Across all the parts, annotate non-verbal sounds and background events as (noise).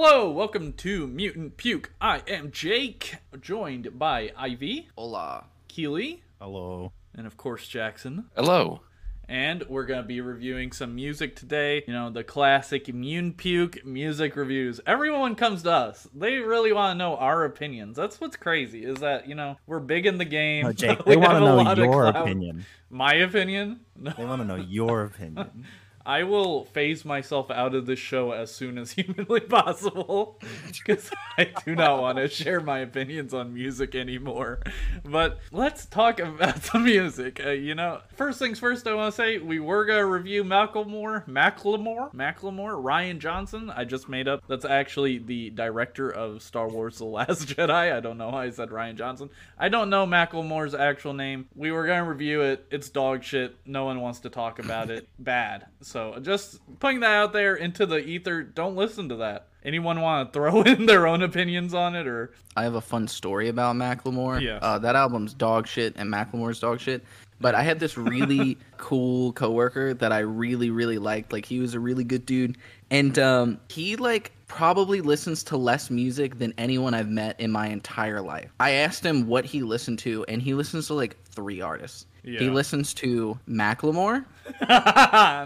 Hello, welcome to Mutant Puke. I am Jake, joined by Ivy, Hola. Kealy, Hello. and of course Jackson. Hello. And we're going to be reviewing some music today. You know, the classic Mutant Puke music reviews. Everyone comes to us. They really want to know our opinions. That's what's crazy, is that, you know, we're big in the game. No, Jake, (laughs) We they want have to a know lot of your clout. opinion. My opinion? No. They want to know your (laughs) opinion. I will phase myself out of this show as soon as (laughs) humanly possible because I do not want to share my opinions on music anymore. But let's talk about (laughs) the music. Uh, you know, first things first, I want to say we were going to review Macklemore, Macklemore, Macklemore, Rian Johnson. I just made up. That's actually the director of Star Wars The Last Jedi. I don't know why I said Rian Johnson. I don't know Macklemore's actual name. We were going to review it. It's dog shit. No one wants to talk about it. Bad. So just putting that out there into the ether. Don't listen to that. Anyone want to throw (laughs) in their own opinions on it or I have a fun story about Macklemore. Yeah. Uh, that album's dog shit and Macklemore's dog shit. But I had this really (laughs) cool coworker that I really, really liked. Like he was a really good dude. And um, he like probably listens to less music than anyone I've met in my entire life. I asked him what he listened to, and he listens to like three artists. He listens to Macklemore, (laughs)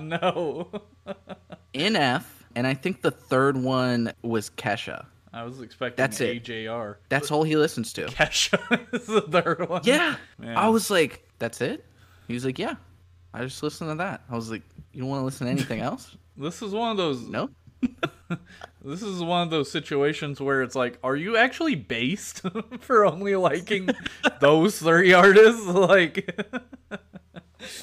no. NF, and I think the third one was Kesha. I was expecting That's it. AJR. That's all he listens to. Kesha (laughs) is the third one. Yeah. Man. I was like, that's it? He was like, yeah. I just listen to that. I was like, you don't want to listen to anything (laughs) else? This is one of those No. this is one of those situations where it's like, are you actually based for only liking those three artists? Like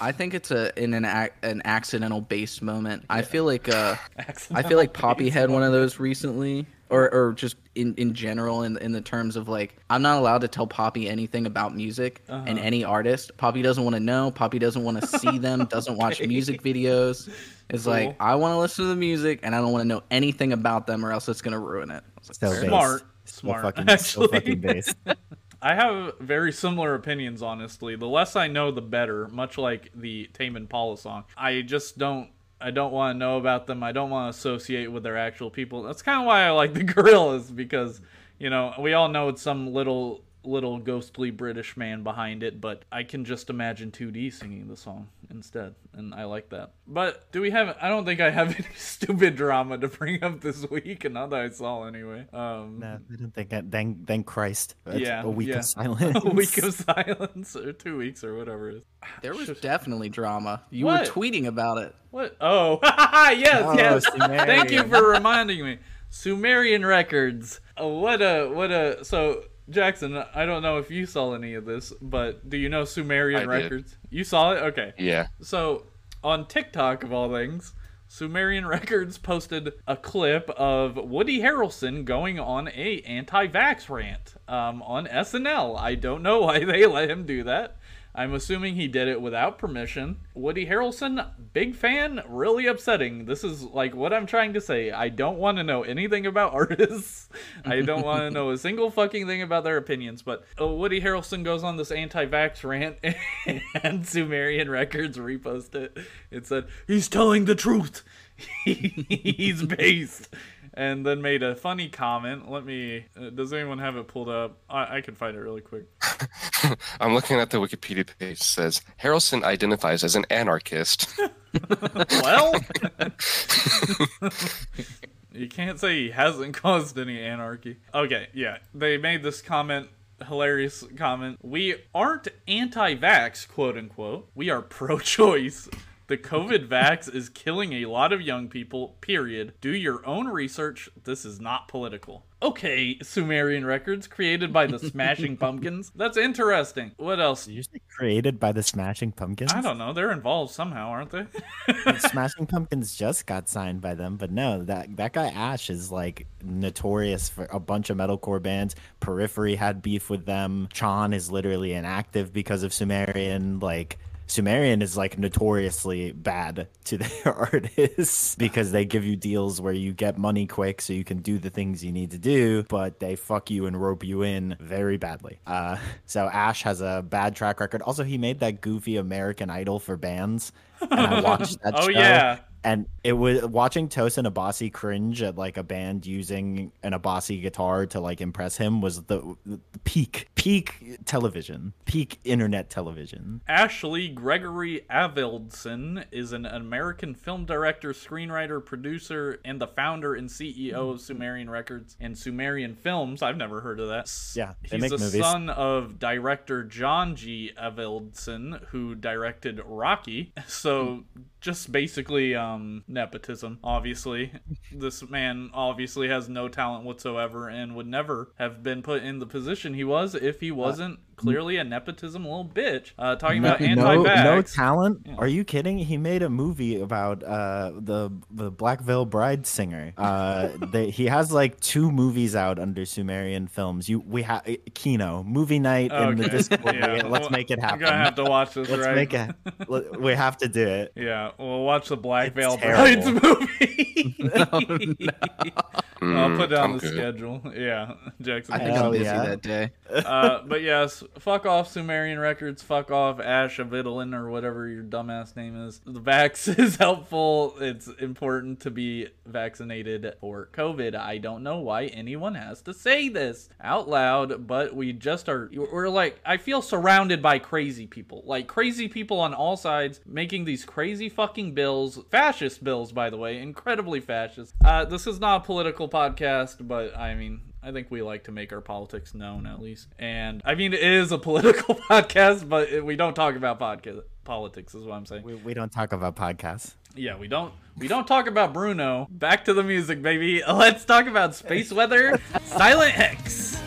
I think it's a in an ac- an accidental based moment. I feel like uh (laughs) I feel like Poppy based had one of those recently. Or, or just in, in general in in the terms of like I'm not allowed to tell Poppy anything about music Uh-huh. and any artist. Poppy doesn't want to know. Poppy doesn't want to see them. (laughs) Doesn't watch music videos. It's Cool. like I want to listen to the music and I don't want to know anything about them or else it's gonna ruin it. Like, So "Fair based. Smart. So Smart. fucking, so actually. fucking based. (laughs) I have very similar opinions, honestly. The less I know, the better. Much like the Tame Impala song, I just don't. I don't want to know about them. I don't want to associate with their actual people. That's kind of why I like the (laughs) Gorillaz because, you know, we all know it's some little little ghostly British man behind it, but I can just imagine 2D singing the song instead, and I like that. But do we have? I don't think I have (laughs) any stupid drama to bring up this week, and not that I saw anyway. Um, No, I don't think that. Thank, thank Christ. That's Yeah, a week yeah. (laughs) of silence. a week of silence or two weeks or whatever it is. There was Should- definitely drama. You What? were tweeting about it. What? Oh, (laughs) yes, Oh, yes. Thank you for reminding me. Sumerian records. Oh, what a what a. So Jackson, I don't know if you saw any of this, but do you know Sumerian I did. records? You saw it? Okay. Yeah. So on TikTok of all things, Sumerian Records posted a clip of Woody Harrelson going on a anti-vax rant um, on SNL. I don't know why they let him do that. I'm assuming he did it without permission. Woody Harrelson, big fan, really upsetting. This is like what I'm trying to say. I don't want to know anything about (laughs) artists. I don't want to know a single fucking thing about their opinions. But uh, Woody Harrelson goes on this anti-vax rant, (laughs) and Sumerian Records repost it. It said he's telling the truth. (laughs) he's based. And then made a funny comment. Let me. Uh, does anyone have it pulled up? I, I can find it really quick. (laughs) I'm looking at the Wikipedia page. It says Harrelson identifies as an anarchist. (laughs) Well, (laughs) you can't say he hasn't caused any anarchy. Okay, yeah. They made this comment, hilarious comment. We aren't anti vax, quote unquote. We are pro choice. The COVID vax is killing a lot of young people, period. Do your own research. This is not political. Okay, Sumerian Records, created by the (laughs) Smashing Pumpkins. That's interesting. What else? Say created by the Smashing Pumpkins? I don't know. They're involved somehow, aren't they? (laughs) Smashing Pumpkins just got signed by them, but no, that that guy Ash is like notorious for a bunch of metalcore bands. Periphery had beef with them. Chan is literally inactive because of Sumerian. Like Sumerian is like notoriously bad to their (laughs) artists because they give you deals where you get money quick so you can do the things you need to do, but they fuck you and rope you in very badly. Uh, (laughs) so Ash has a bad track record. Also, he made that goofy American Idol for bands. And I watched that (laughs) Oh, show. yeah. And it was watching Tosin Abasi cringe at like a band using an Abasi guitar to like impress him was the, the peak, peak television, peak internet television. Ashley Gregory Avildsen is an American film director, screenwriter, producer, and the founder and CEO of Sumerian Records and Sumerian Films. I've never heard of that. Yeah, he's the movies. son of director John G. Avildsen, who directed Rocky. (laughs) So just basically um, Um, nepotism. Obviously, this man obviously has no talent whatsoever and would never have been put in the position he was if he uh, wasn't clearly a nepotism little bitch. Uh, talking about no, anti-vax. no talent. Are you kidding? He made a movie about uh, the the Black Veil Bride singer. Uh, (laughs) they, he has like two movies out under Sumerian Films. You we have Kino movie night in the Okay. Discord. (laughs) Yeah. Let's make it I'm happen. gonna have to watch this, Let's right? make it. (laughs) let- We have to do it. Yeah, we'll watch the Black It's Veil terrible. Brides movie. I'll put it on I'm the good. schedule. (laughs) Yeah, Jackson. I think Hell I'm busy yeah. that day. uh, but yes, fuck off Sumerian Records, fuck off Ash of Avidalin or whatever your dumbass name is. The vax (laughs) is helpful. It's important to be vaccinated for COVID. I don't know why anyone has to say this out loud, but we just are. We're like, I feel surrounded by crazy people, like crazy people on all sides making these crazy fucking bills, fascist bills, by the way, incredibly fascist. Uh, this is not a political podcast, but I mean, I think we like to make our politics known at least. And I mean, it is a political (laughs) podcast, but it- we don't talk about podcast politics, is what I'm saying. We, we don't talk about podcasts. Yeah, we don't we don't talk about Bruno. Back to the music, baby. (laughs) Let's talk about space weather. Silent Hex.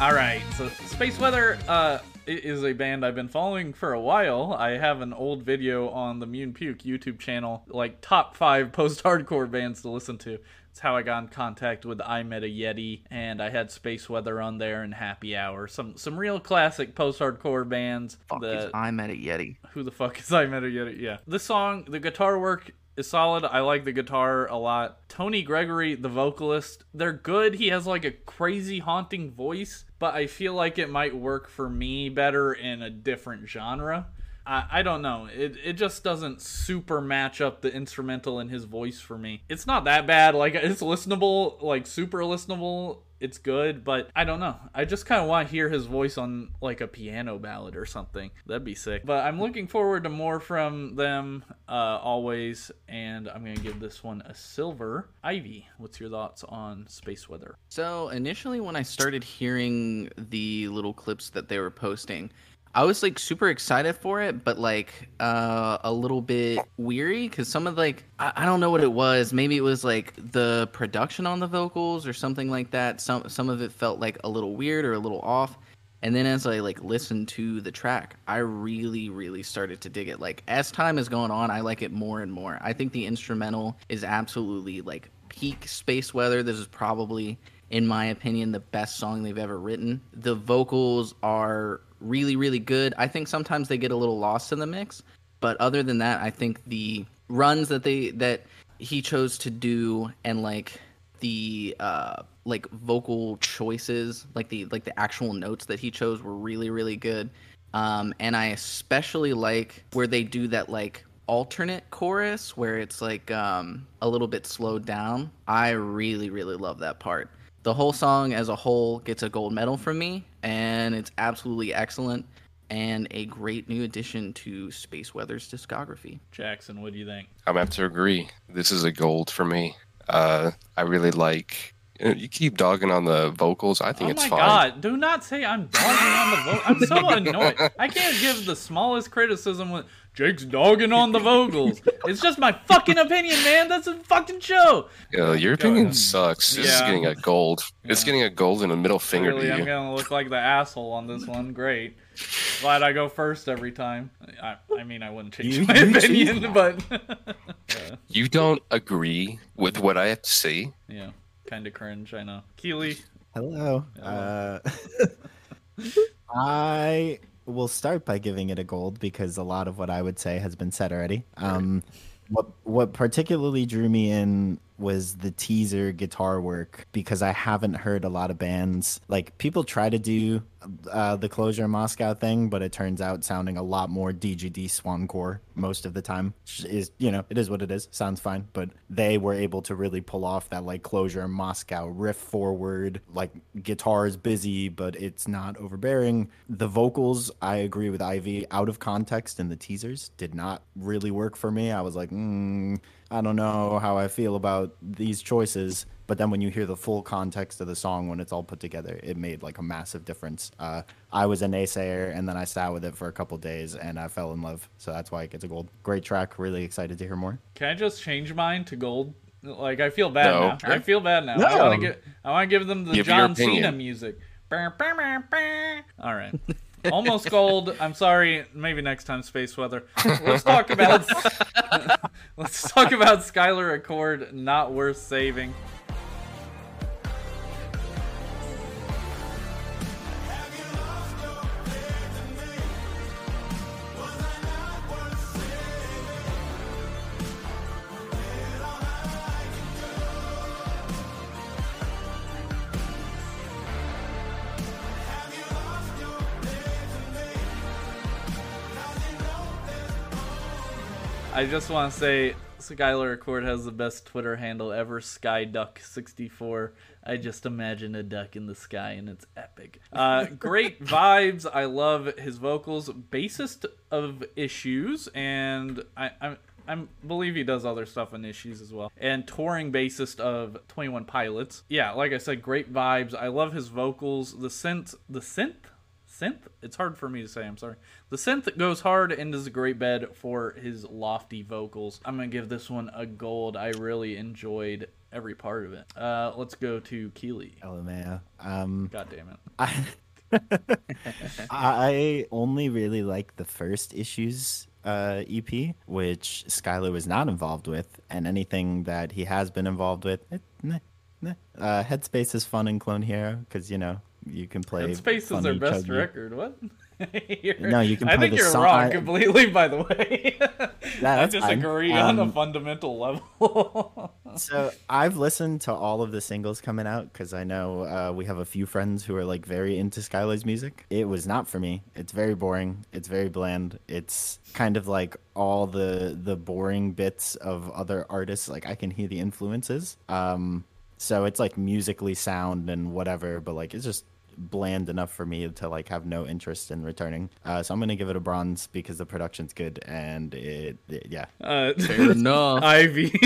All right, so Space Weather uh, is a band I've been following for a while. I have an old video on the Mutant Puke YouTube channel, like top five post-hardcore bands to listen to. It's how I got in contact with I Met a Yeti, and I had Space Weather on there and Happy Hour. Some some real classic post-hardcore bands. Fuck that- is I met a Yeti. who the fuck is I Met a Yeti? Yeah. This song, the guitar work is solid. I like the guitar a lot. Tony Gregory, the vocalist, they're good. He has like a crazy haunting voice, but I feel like it might work for me better in a different genre. I, don't know. It, it just doesn't super match up the instrumental and his voice for me. It's not that bad. Like, it's listenable, like, super listenable it's good, but I don't know. I just kind of want to hear his voice on like a piano ballad or something. That'd be sick. But I'm looking forward to more from them uh, always, and I'm gonna give this one a silver. Ivy, what's your thoughts on space weather? So initially, when I started hearing the little clips that they were posting, I was like super excited for it, but like uh, a little bit weary because some of like I, I don't know what it was. Maybe it was like the production on the vocals or something like that. Some some of it felt like a little weird or a little off. And then as I like listened to the track, I really, really started to dig it. Like as time is going on, I like it more and more. I think the instrumental is absolutely like peak space weather. This is probably, in my opinion, the best song they've ever written. The vocals are really, really good. I think sometimes they get a little lost in the mix, but other than that, I think the runs that they that he chose to do and like the uh like vocal choices like the like the actual notes that he chose were really really good. Um and i especially like where they do that like alternate chorus where it's like um a little bit slowed down. I really really love that part. The whole song as a whole gets a gold medal from me and it's absolutely excellent and a great new addition to space weather's discography Jackson, what do you think? I'm have to agree. This is a gold for me. Uh, I really like. You, know, you keep dogging on the vocals. I think oh it's my fine. god! Do not say I'm dogging on the vocals. I'm so (laughs) annoyed. I can't give the smallest criticism. With Jake's dogging on the vocals. (laughs) it's just my fucking opinion, man. That's a fucking show. Yo, your opinion sucks. This is Yeah. getting a gold. It's getting a gold and a middle finger Really, to I'm you. gonna look like the asshole on this one. Great. Glad I go first every time. I, I mean, I wouldn't change You- my you choose opinion, (laughs) but (laughs) You don't agree with what I have to say. yeah, kind of cringe. I know. Kealy, Hello. Uh, I will start by giving it a gold because a lot of what I would say has been said already. Um, what what particularly drew me in was the teaser guitar work because I haven't heard a lot of bands like people try to do uh, the closure Moscow thing, but it turns out sounding a lot more DGD Swancore most of the time. Is you know it is what it is. Sounds fine, but they were able to really pull off that like closure Moscow riff forward, like guitar is busy, but it's not overbearing. The vocals, I agree with Ivy, out of context in the teasers did not really work for me. I was like, mm, I don't know how I feel about these choices. But then when you hear the full context of the song, when it's all put together, it made like a massive difference. Uh, I was a naysayer, and then I sat with it for a couple days, and I fell in love. So that's why it gets a gold. Great track. Really excited to hear more. can I just change mine to gold? Like I feel bad No. now. I feel bad now. I No. want to get. I want to give them the Give John. Cena music. All right. (laughs) Almost gold. I'm sorry. Maybe next time space weather. Let's talk about. (laughs) (laughs) let's talk about Skyler Acord. Not worth saving. I just want to say Skyler Acord has the best Twitter handle ever, SkyDuck64. I just imagine a duck in the sky and it's epic. Uh, (laughs) great vibes. I love his vocals. Bassist of Issues, and I, I, I believe he does other stuff in Issues as well. And touring bassist of 21 Pilots. Yeah, like I said, great vibes. I love his vocals. The synth, the synth synth. It's hard for me to say. I'm sorry. The synth goes hard and is a great bed for his lofty vocals. I'm gonna give this one a gold. I really enjoyed every part of it. Uh, let's go to Kealy. LMAO. Um, God damn it. (laughs) I, I only really like the first issues uh, EP, which Skyler was not involved with, and anything that he has been involved with, it, nah, nah. Uh, Headspace is fun in Clone Hero because you know you can play. Headspace is their best chuggy- record. What? (laughs) No, you can I think you're song- wrong I- completely. By the way, (laughs) I that's fine. disagree on a Um, fundamental level. (laughs) So I've listened to all of the singles coming out because I know uh, we have a few friends who are like very into Skyler's music. It was not for me. It's very boring. It's very bland. It's kind of like all the the boring bits of other artists. Like I can hear the influences. Um, so it's like musically sound and whatever, but like it's just bland enough for me to like have no interest in returning. Uh, so I'm gonna give it a bronze because the production's good and it, it- yeah. uh, (laughs) Fair enough. Ivy. (laughs)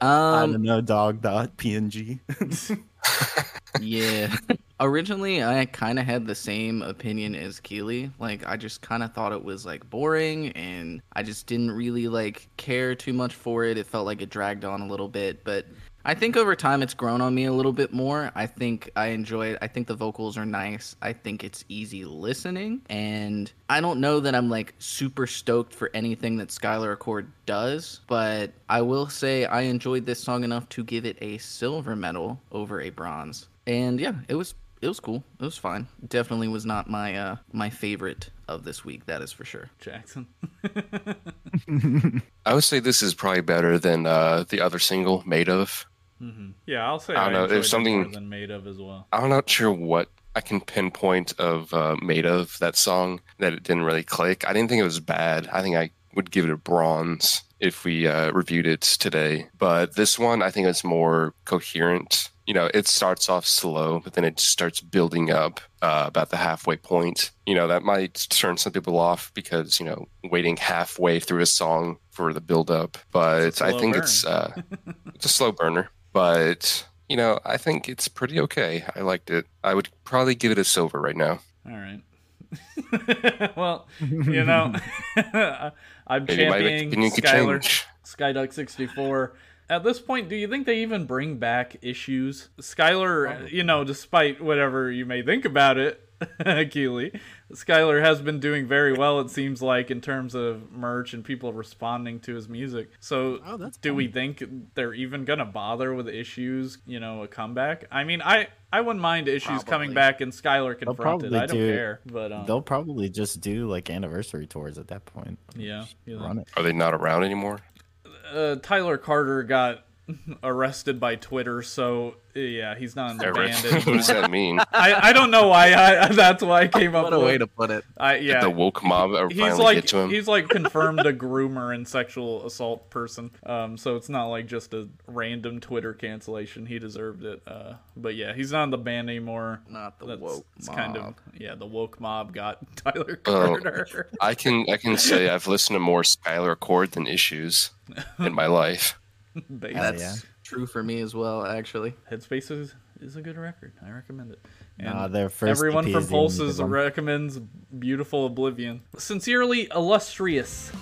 I Um, don't know, dog. Dot PNG. yeah. (laughs) Originally, I kind of had the same opinion as Kealy. Like, I just kind of thought it was like boring, and I just didn't really like care too much for it. It felt like it dragged on a little bit, but I think over time it's grown on me a little bit more. I think I enjoy it. I think the vocals are nice. I think it's easy listening, and I don't know that I'm like super stoked for anything that Skyler Acord does, but I will say I enjoyed this song enough to give it a silver medal over a bronze. And yeah, it was it was cool. It was fine. Definitely was not my uh my favorite of this week. That is for sure. Jackson. (laughs) (laughs) I would say this is probably better than uh, the other single, Made of. Yeah, I'll say I I, don't know, enjoyed there's something- more than made of as well. I'm not sure what I can pinpoint of uh, Made of that song that it didn't really click. I didn't think it was bad. I think I would give it a bronze if we uh, reviewed it today. But this one, I think it's more coherent. You know, it starts off slow, but then it starts building up uh, about the halfway point. You know, that might turn some people off because, you know, waiting halfway through a song for the build up. But I think burn. it's uh, (laughs) it's a slow burner. But you know, I think it's pretty okay. I liked it. I would probably give it a silver right now. All right. (laughs) well, you know, (laughs) I'm Maybe championing Skyler, change. Skyduck64. At this point, do you think they even bring back issues? Skyler, oh. you know, despite whatever you may think about it, (laughs) Kealy, Skyler has been doing very well, it seems like, in terms of merch and people responding to his music. So, Oh, that's do fun. we think they're even gonna bother with issues? You know, a comeback. I mean, I I wouldn't mind issues coming back and Skyler confronted. probably I don't do- care, but um, They'll probably just do like anniversary tours at that point. yeah, you know. Run it. Are they not around anymore? uh, Tyler Carter got (laughs) arrested by Twitter, so yeah, he's not in the Ever. band (laughs) what anymore. does that mean? I, I don't know why. I, (laughs) that's why I came up What a with way to put it. I, yeah, The woke mob are he's finally like get to him. he's like confirmed a groomer and sexual assault person. Um, so it's not like just a random Twitter cancellation. He deserved it. Uh, but yeah, he's not in the band anymore. Not the That's woke it's mob. kind of yeah. The woke mob got Tyler Oh. Carter. I can I can say I've listened to more Skyler Acord than issues in my life. (laughs) They- That's yeah. true for me as well, actually. Headspace is, is a good record. I recommend it. And Nah, their first everyone EP from is the only Pulses recommends Beautiful Oblivion. Sincerely, illustrious.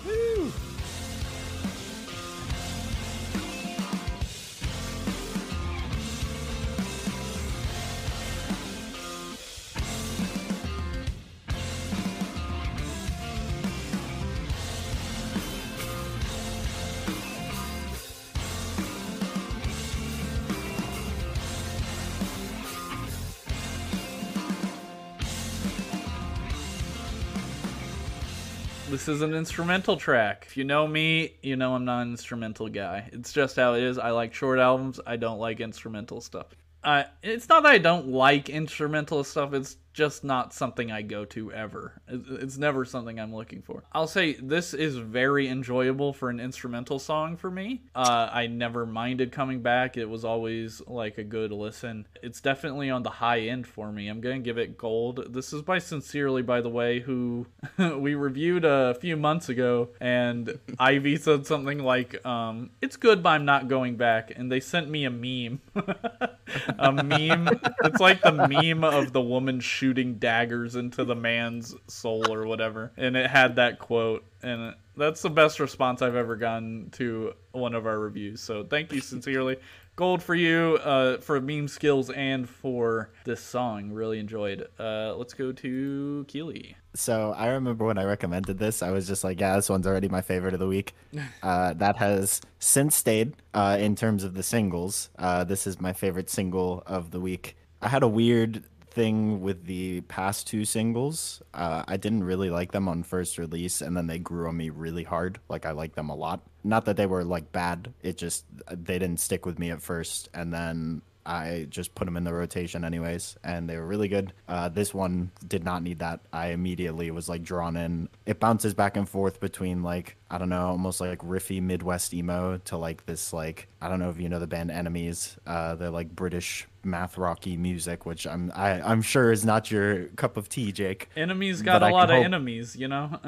This is an instrumental track. If you know me, you know I'm not an instrumental guy. It's just how it is. I like short albums. I don't like instrumental stuff. Uh, it's not that I don't like instrumental stuff. It's just not something I go to ever. It's never something I'm looking for. I'll say this is very enjoyable for an instrumental song for me. Uh, I never minded coming back. It was always like a good listen. It's definitely on the high end for me. I'm gonna give it gold. This is by Sincerely, by the way, who (laughs) we reviewed a few months ago, and Ivy said something like, um, "It's good, but I'm not going back." And they sent me a meme. (laughs) a meme. It's like the meme of the woman shooting daggers into the man's soul or whatever, and it had that quote. And that's the best response I've ever gotten to one of our reviews. So thank you sincerely. Gold for you uh, for meme skills and for this song. Really enjoyed. Uh, let's go to Kealy. So I remember when I recommended this, I was just like, yeah, this one's already my favorite of the week. (laughs) Uh, that has since stayed uh, in terms of the singles. Uh, this is my favorite single of the week. I had a weird thing with the past two singles. Uh, I didn't really like them on first release, and then they grew on me really hard. Like I liked them a lot. Not that they were like bad. It just they didn't stick with me at first, and then I just put them in the rotation anyways, and they were really good. Uh, this one did not need that. I immediately was like drawn in. It bounces back and forth between like I don't know, almost like riffy Midwest emo to like this like I don't know if you know the band Enemies. Uh, they're like British math rocky music, which I'm I, I'm sure is not your cup of tea, Jake. Enemies got But I a lot of hope- enemies, you know. (laughs)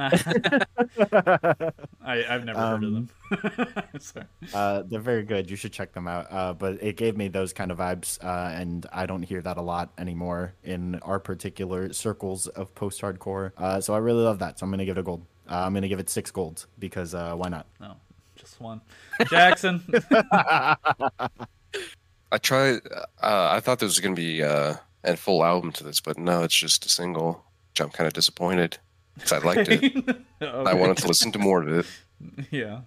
I, I've never heard of them. (laughs) Sorry. Uh, they're very good. You should check them out. Uh, but it gave me those kind of vibes, uh, and I don't hear that a lot anymore in our particular circles of post-hardcore. Uh, so I really love that. So I'm gonna give it a gold. Uh, I'm gonna give it six golds because uh, why not? No, just one. Jackson. (laughs) I tried. Uh, I thought there was going to be uh, a full album to this, but no, it's just a single. Which I'm kind of disappointed because I liked it. (laughs) I wanted to listen to more of it. Yeah.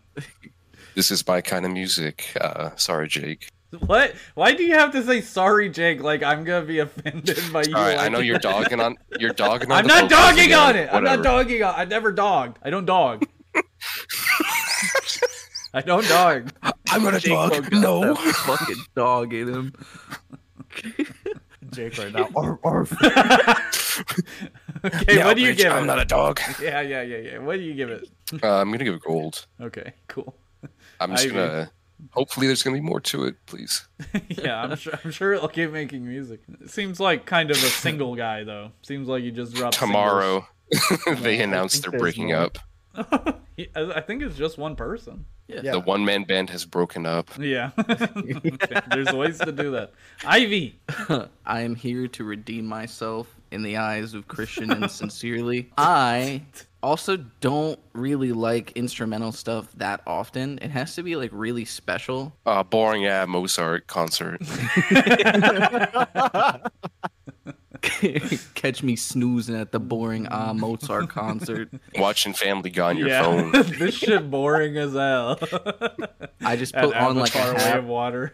This is my kind of music. Uh, sorry, Jake. (laughs) What? Why do you have to say sorry, Jake? Like I'm gonna be offended by you. All right, I know you're (laughs) dogging on. You're dogging on. I'm the not dogging again. on it. I'm not dogging on. I never dogged. I don't dog. I don't dog. I'm not a Jake dog. No. (laughs) fucking dog in him. Jake right now. Arf, arf. Okay, Yeah, what do you bitch, give I'm it? not a dog. Yeah, yeah, yeah, yeah. What do you give it? Uh, I'm gonna give it gold. Okay, cool. I'm just I gonna. Hopefully, there's gonna be more to it. Please. (laughs) yeah, I'm sure. I'm sure it'll keep making music. It seems like kind of a single guy though. Seems like you just dropped Tomorrow, (laughs) (laughs) they I announced they're breaking more. up. I I think it's just one person. Yeah. The one man band has broken up. Yeah, There's ways to do that. Ivy. I am here to redeem myself in the eyes of Christian and (laughs) sincerely. I also don't really like instrumental stuff that often. It has to be like really special. Uh, boring yeah Mozart concert. (laughs) Catch me snoozing at the boring ah Mozart concert. Watching Family Guy on your yeah, phone. (laughs) this shit boring as hell. I just At put on like a Avatar: Way of Water.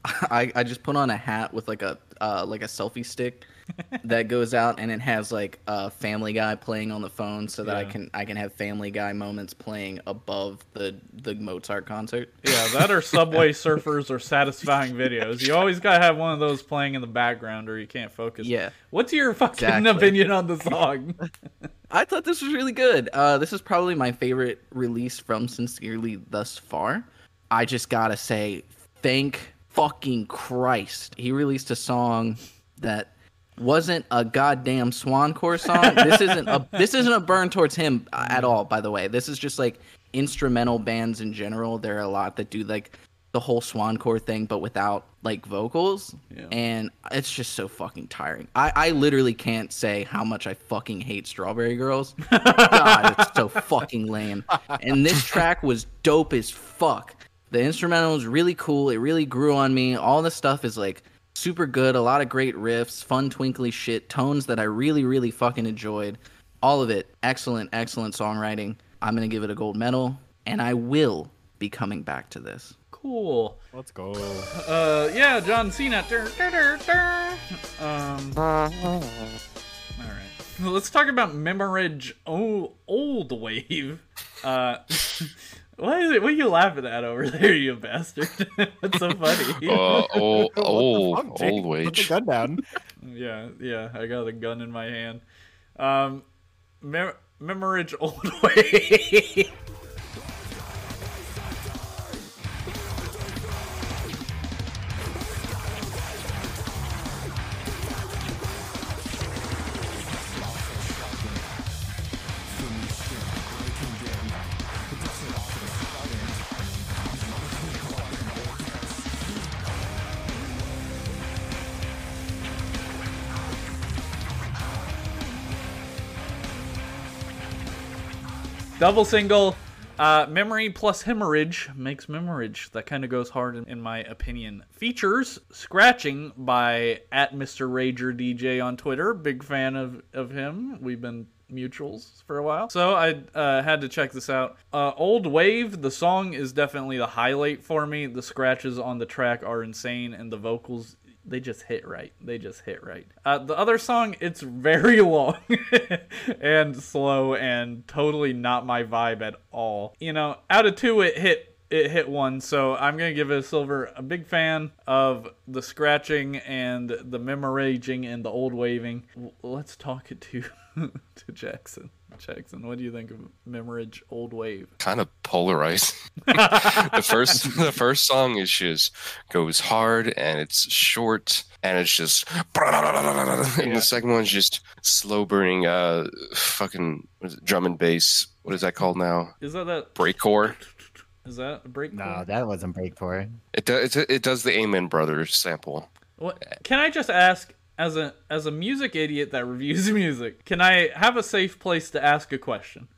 (laughs) I, I just put on a hat with like a uh, like a selfie stick that (laughs) goes out and it has like a Family Guy playing on the phone so that I can I can have Family Guy moments playing above the the Mozart concert. Yeah, that or Subway (laughs) Surfers or satisfying videos. You always gotta have one of those playing in the background or you can't focus. Yeah. What's your fucking Exactly. opinion on the song? I thought this was really good. Uh, this is probably my favorite release from Sincerely thus far. I just gotta say, thank fucking Christ. He released a song that wasn't a goddamn Swancore song. This isn't a (laughs) this isn't a burn towards him at all. By the way, this is just like instrumental bands in general. There are a lot that do like the whole Swancore thing, but without like vocals. Yeah. And it's just so fucking tiring. I, I literally can't say how much I fucking hate Strawberry Girls. (laughs) God, it's so fucking lame. And this track was dope as fuck. The instrumental is really cool. It really grew on me. All the stuff is like super good. A lot of great riffs, fun twinkly shit, tones that I really, really fucking enjoyed. All of it, excellent, excellent songwriting. I'm gonna give it a gold medal, and I will be coming back to this. Cool. Let's go. Uh, yeah, John Cena. Dur, dur, dur, dur. Um, all right. Let's talk about Memmorhage o- Old Wave. Uh, (laughs) what is it? What are you laughing at over (laughs) there, you bastard? (laughs) That's so funny. (laughs) Uh, old, old, Fuck, Jake, old Put the gun down. Yeah, yeah, I got a gun in my hand. Um, Mem- Memmorhage Old Wave. Double single. Uh, memory plus hemorrhage makes memorage. That kind of goes hard in, in my opinion. Features scratching by at Mr. Rager DJ on Twitter. Big fan of, of him. We've been mutuals for a while. So I uh, had to check this out. Uh, Old Wave, the song is definitely the highlight for me. The scratches on the track are insane, and the vocals they just hit right. They just hit right. Uh, the other song, it's very (laughs) long and slow and totally not my vibe at all. You know, out of two, it hit it hit one, so I'm gonna give it a silver. A big fan of the scratching and the memoraging and the old waving. Let's talk it to (laughs) to Jackson. Jackson, what do you think of memmorhage old wave? kind of polarized. (laughs) the first the first song is just goes hard and it's short and it's just (laughs) and the second one's just slow burning uh fucking it, drum and bass. What is that called now? Is that that? Breakcore. Is that a break? No, that wasn't breakcore. It does it, it does the Amen Brothers sample. What, can I just ask, as a as a music idiot that reviews (laughs) music, can I have a safe place to ask a question?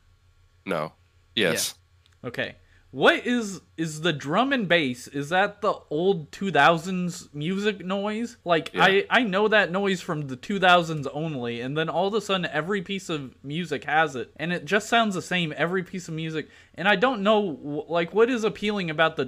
No. Yes. Okay. What is is the drum and bass? Is that the old 2000s music noise? Like Yeah. I I know that noise from the 2000s only and then all of a sudden every piece of music has it and it just sounds the same every piece of music and I don't know like what is appealing about the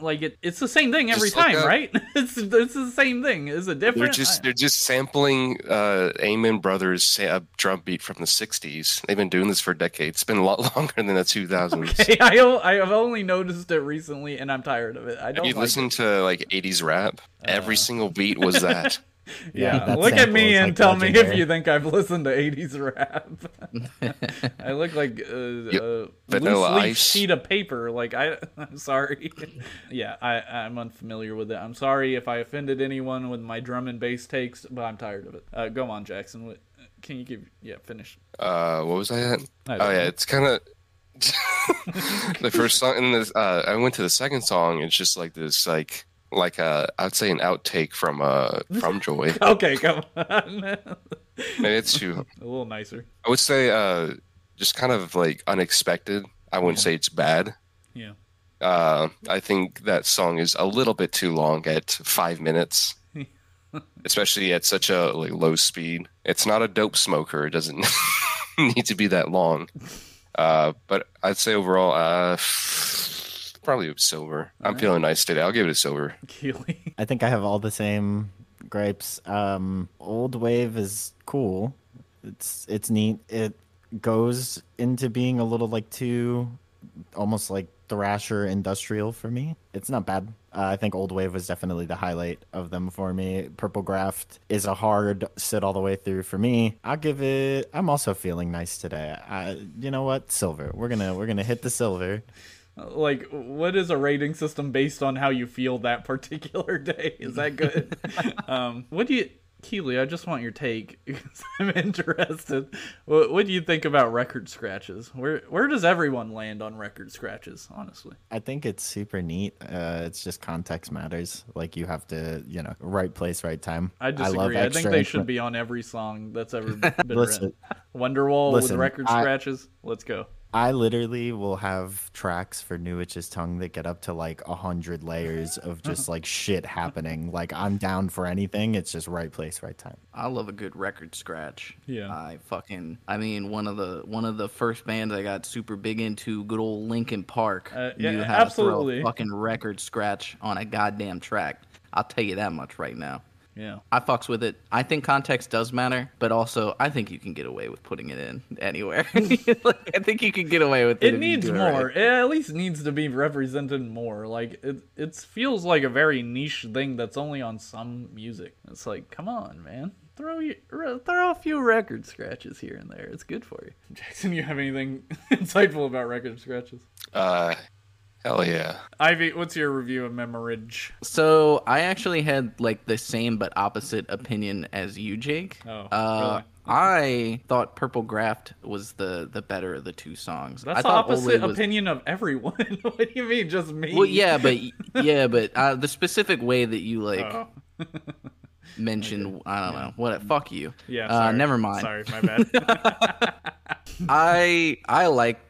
like it, it's the same thing every Just time, up- right? (laughs) it's it's the same thing. Is it different? They're just they're just sampling uh, Amen Brothers uh, drum beat from the '60s. They've been doing this for decades. It's been a lot (laughs) longer than the 2000s. Okay, (laughs) I I have only noticed it recently, and I'm tired of it. I don't Have you like listened to like 80s rap? Every single beat was that. It. (laughs) Yeah, look at me and like, tell me if you think I've listened to '80s rap. (laughs) I look like uh, a Vanilla loose leaf Ice. sheet of paper. Like I, (laughs) I'm sorry. yeah, I I'm unfamiliar with it. I'm sorry if I offended anyone with my drum and bass takes, but I'm tired of it. Uh, go on, Jackson. What, can you give? Yeah, finish. Uh, what was I at? I Oh don't yeah, it's kind of the first song. And this, uh, I went to the second song. It's just like this, like like a I'd say an outtake from uh from (laughs) Joy. Okay, come on. Maybe it's too. (laughs) a little nicer. I would say uh just kind of like unexpected. I wouldn't say it's bad. Yeah. Uh, I think that song is a little bit too long at five minutes, (laughs) especially at such a like, low speed. It's not a dope smoker. It doesn't need to be that long. Uh, but I'd say overall, uh, probably a silver. I'm feeling nice today. I'll give it a silver. (laughs) Kealy. I think I have all the same gripes. Um, old wave is cool. It's it's neat. It goes into being a little like too, almost like thrasher industrial for me. It's not bad. Uh, I think old wave was definitely the highlight of them for me. Purple Graft is a hard sit all the way through for me. I'll give it. I'm also feeling nice today. I, you know what? Silver. We're gonna we're gonna hit the silver. Like, what is a rating system based on how you feel that particular day? Is that good? (laughs) um, what do you, Kealy? I just want your take because (laughs) I'm interested. What, what do you think about record scratches? Where where does everyone land on record scratches? Honestly, I think it's super neat. Uh, it's just context matters. Like you have to, you know, right place, right time. I disagree. I, think they should be on every song that's ever (laughs) been Listen, written. Wonderwall with listen, record I- scratches. Let's go. I literally will have tracks for New Witch's Tongue that get up to like a hundred layers of (laughs) just like shit happening. Like I'm down for anything. It's just right place, right time. I love a good record scratch. Yeah. I fucking I mean one of the one of the first bands I got super big into, good old Linkin Park. Uh, yeah, knew how to throw absolutely. a fucking record scratch on a goddamn track. I'll tell you that much right now. Yeah. I fucks with it. I think context does matter, but also I think you can get away with putting it in anywhere. Like, (laughs) I think you can get away with it. It needs do more. right. It at least needs to be represented more. Like it, it feels like a very niche thing that's only on some music. It's like, come on, man, throw you, throw a few record scratches here and there. It's good for you. (laughs) Jackson, you have anything (laughs) insightful about record scratches? Uh, hell yeah. Ivy, what's your review of Memmorhage? So I actually had like the same but opposite opinion as you, Jake. Oh, uh, really? I thought Purple Graft was the the better of the two songs. That's I the opposite was- opinion of everyone. (laughs) what do you mean, just me? Well, yeah, but yeah, but uh, the specific way that you like Oh. (laughs) mentioned, I don't know what. Fuck you. Yeah. Uh, never mind. Sorry, my bad. (laughs) I I like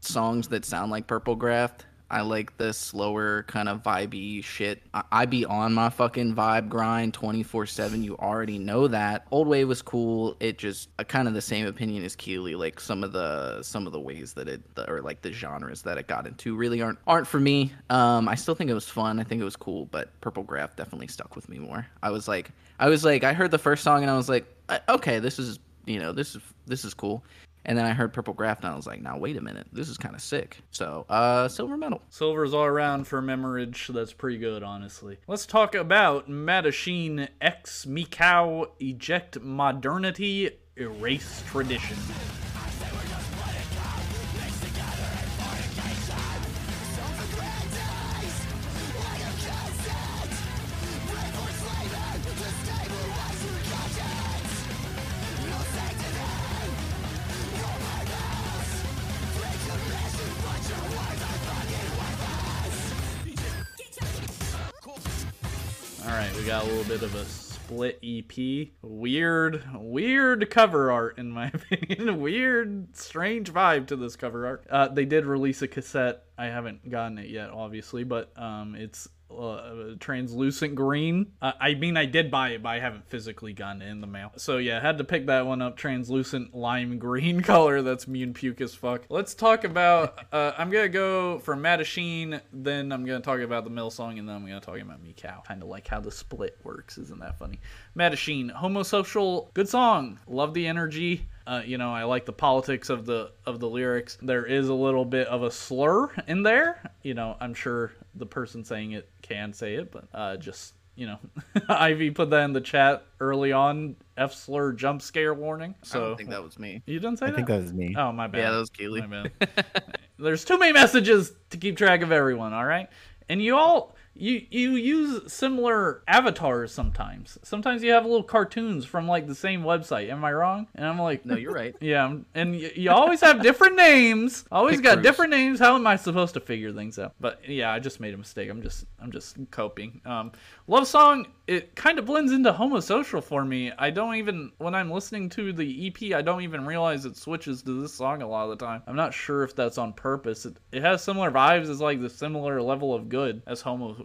songs that sound like Purple Graft. I like the slower kind of vibey shit. I, I be on my fucking vibe grind 24/7. You already know that. Old Wave was cool. It just uh, kind of the same opinion as Kealy. Like some of the some of the ways that it the, or like the genres that it got into really aren't aren't for me. Um, I still think it was fun. I think it was cool, but Purple Graft definitely stuck with me more. I was like I was like I heard the first song and I was like "Uh, okay, this is you know this is this is cool. And then I heard Purple Graft and I was like, now wait a minute, this is kind of sick. So, uh, silver medal. Silver's all around for Memmorhage. That's pretty good, honestly. Let's talk about Mattachine X Mikau Eject Modernity Erase Tradition. Bit of a split EP. Weird, weird cover art, in my (laughs) opinion. Weird, strange vibe to this cover art. Uh, they did release a cassette. I haven't gotten it yet, obviously, but um, it's uh, translucent green. I mean, I did buy it, but I haven't physically gotten it in the mail. So yeah, had to pick that one up. Translucent lime green (laughs) color. That's Mutant Puke as fuck. Let's talk about. Uh, I'm gonna go for Mattachine, then I'm gonna talk about the mill song, and then I'm gonna talk about Mikau. Kind of like how the split works. Isn't that funny? Mattachine, homosocial, good song. Love the energy. Uh, you know, I like the politics of the of the lyrics. There is a little bit of a slur in there. You know, I'm sure the person saying it can say it, but uh, just you know, (laughs) Ivy put that in the chat early on. F slur jump scare warning. I So don't think that was me. you didn't say I that. I think that was me. Oh my bad. Yeah, that was Kealy. My bad. (laughs) There's too many messages to keep track of everyone. All right, and you all you you use similar avatars sometimes. Sometimes you have little cartoons from like the same website. Am I wrong? And I'm like, No, you're right. (laughs) yeah, and y- you always have different names. (laughs) Always got Pictures. different names. How am I supposed to figure things out? But yeah, I just made a mistake. I'm just I'm just coping. Um, love song. It kind of blends into homosocial for me. I don't even when I'm listening to the EP, I don't even realize it switches to this song a lot of the time. I'm not sure if that's on purpose. It, it has similar vibes as like the similar level of good as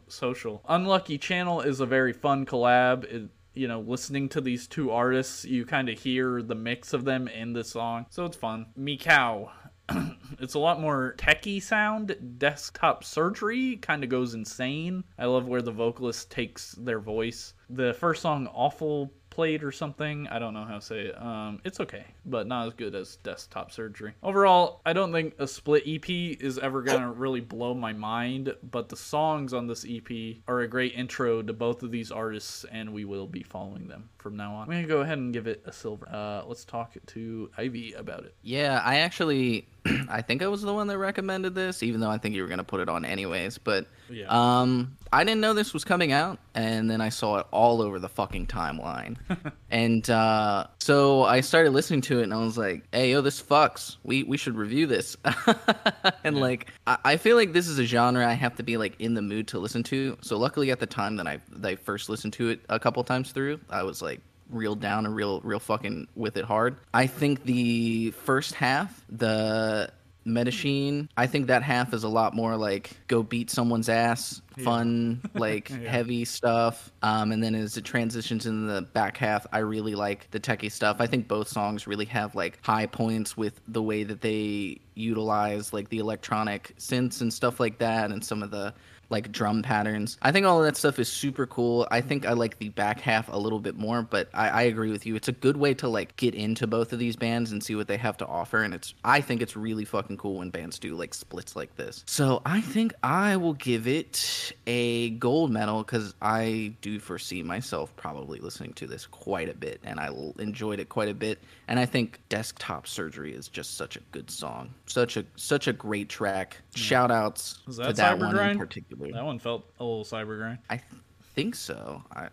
homosocial. Unlucky Channel is a very fun collab. It, you know, listening to these two artists, you kind of hear the mix of them in the song. So it's fun. Meow. (clears throat) it's a lot more techie sound. Desktop surgery kind of goes insane. I love where the vocalist takes their voice. The first song, Awful Plate or something, I don't know how to say it. Um, it's okay, but not as good as Desktop Surgery. Overall, I don't think a split EP is ever gonna really blow my mind, but the songs on this EP are a great intro to both of these artists, and we will be following them from now on. I'm gonna go ahead and give it a silver. Uh, let's talk to Ivy about it. Yeah, I actually, (clears throat) I think I was the one that recommended this, even though I think you were gonna put it on anyways. But Yeah. um, I didn't know this was coming out, and then I saw it all over the fucking timeline, (laughs) and uh, so I started listening to it, and I was like, "Hey, yo, this fucks. We we should review this." (laughs) and like, I, I feel like this is a genre I have to be like in the mood to listen to. So luckily, at the time that I that I first listened to it a couple times through, I was like real down and real real fucking with it hard. I think the first half, the Mattachine, I think that half is a lot more like go beat someone's ass, fun, (laughs) like heavy stuff. Um, and then as it transitions in the back half, I really like the techie stuff. I think both songs really have like high points with the way that they utilize like the electronic synths and stuff like that, and some of the like drum patterns. I think all of that stuff is super cool. I think I like the back half a little bit more, but I, I agree with you. It's a good way to like get into both of these bands and see what they have to offer. And it's I think it's really fucking cool when bands do like splits like this. So I think I will give it a gold medal because I do foresee myself probably listening to this quite a bit, and I enjoyed it quite a bit. And I think Desktop Surgery is just such a good song, such a such a great track. Shout outs to that that one in Cybergrind? Particular. That one felt a little cyber grind. I th- think so. I,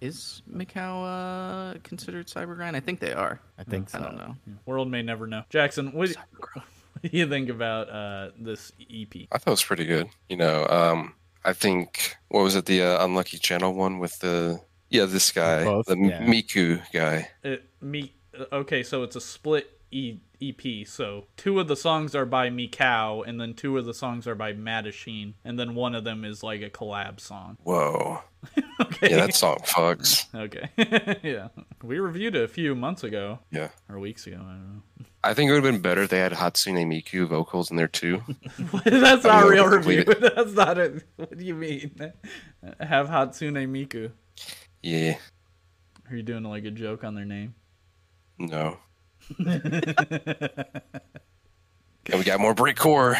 is Mikau uh, considered cybergrind? I think they are. I think so. I don't know. World may never know. Jackson, what, (laughs) what do you think about uh, this EP? I thought it was pretty good. You know, um, I think what was it the uh, unlucky channel one with the yeah this guy Both, the yeah. Miku guy. It, me, okay, so it's a split e- EP. So two of the songs are by Mikau, and then two of the songs are by Mattachine, and then one of them is like a collab song. Whoa, (laughs) Okay. yeah, that song fucks. okay. (laughs) yeah. We reviewed it a few months ago Yeah, or weeks ago. I don't know. I think it would have been better if they had Hatsune Miku vocals in there too. (laughs) That's not a real review. That's not it. What do you mean? Have Hatsune Miku. Yeah, Are you doing like a joke on their name? no. (laughs) and we got more breakcore.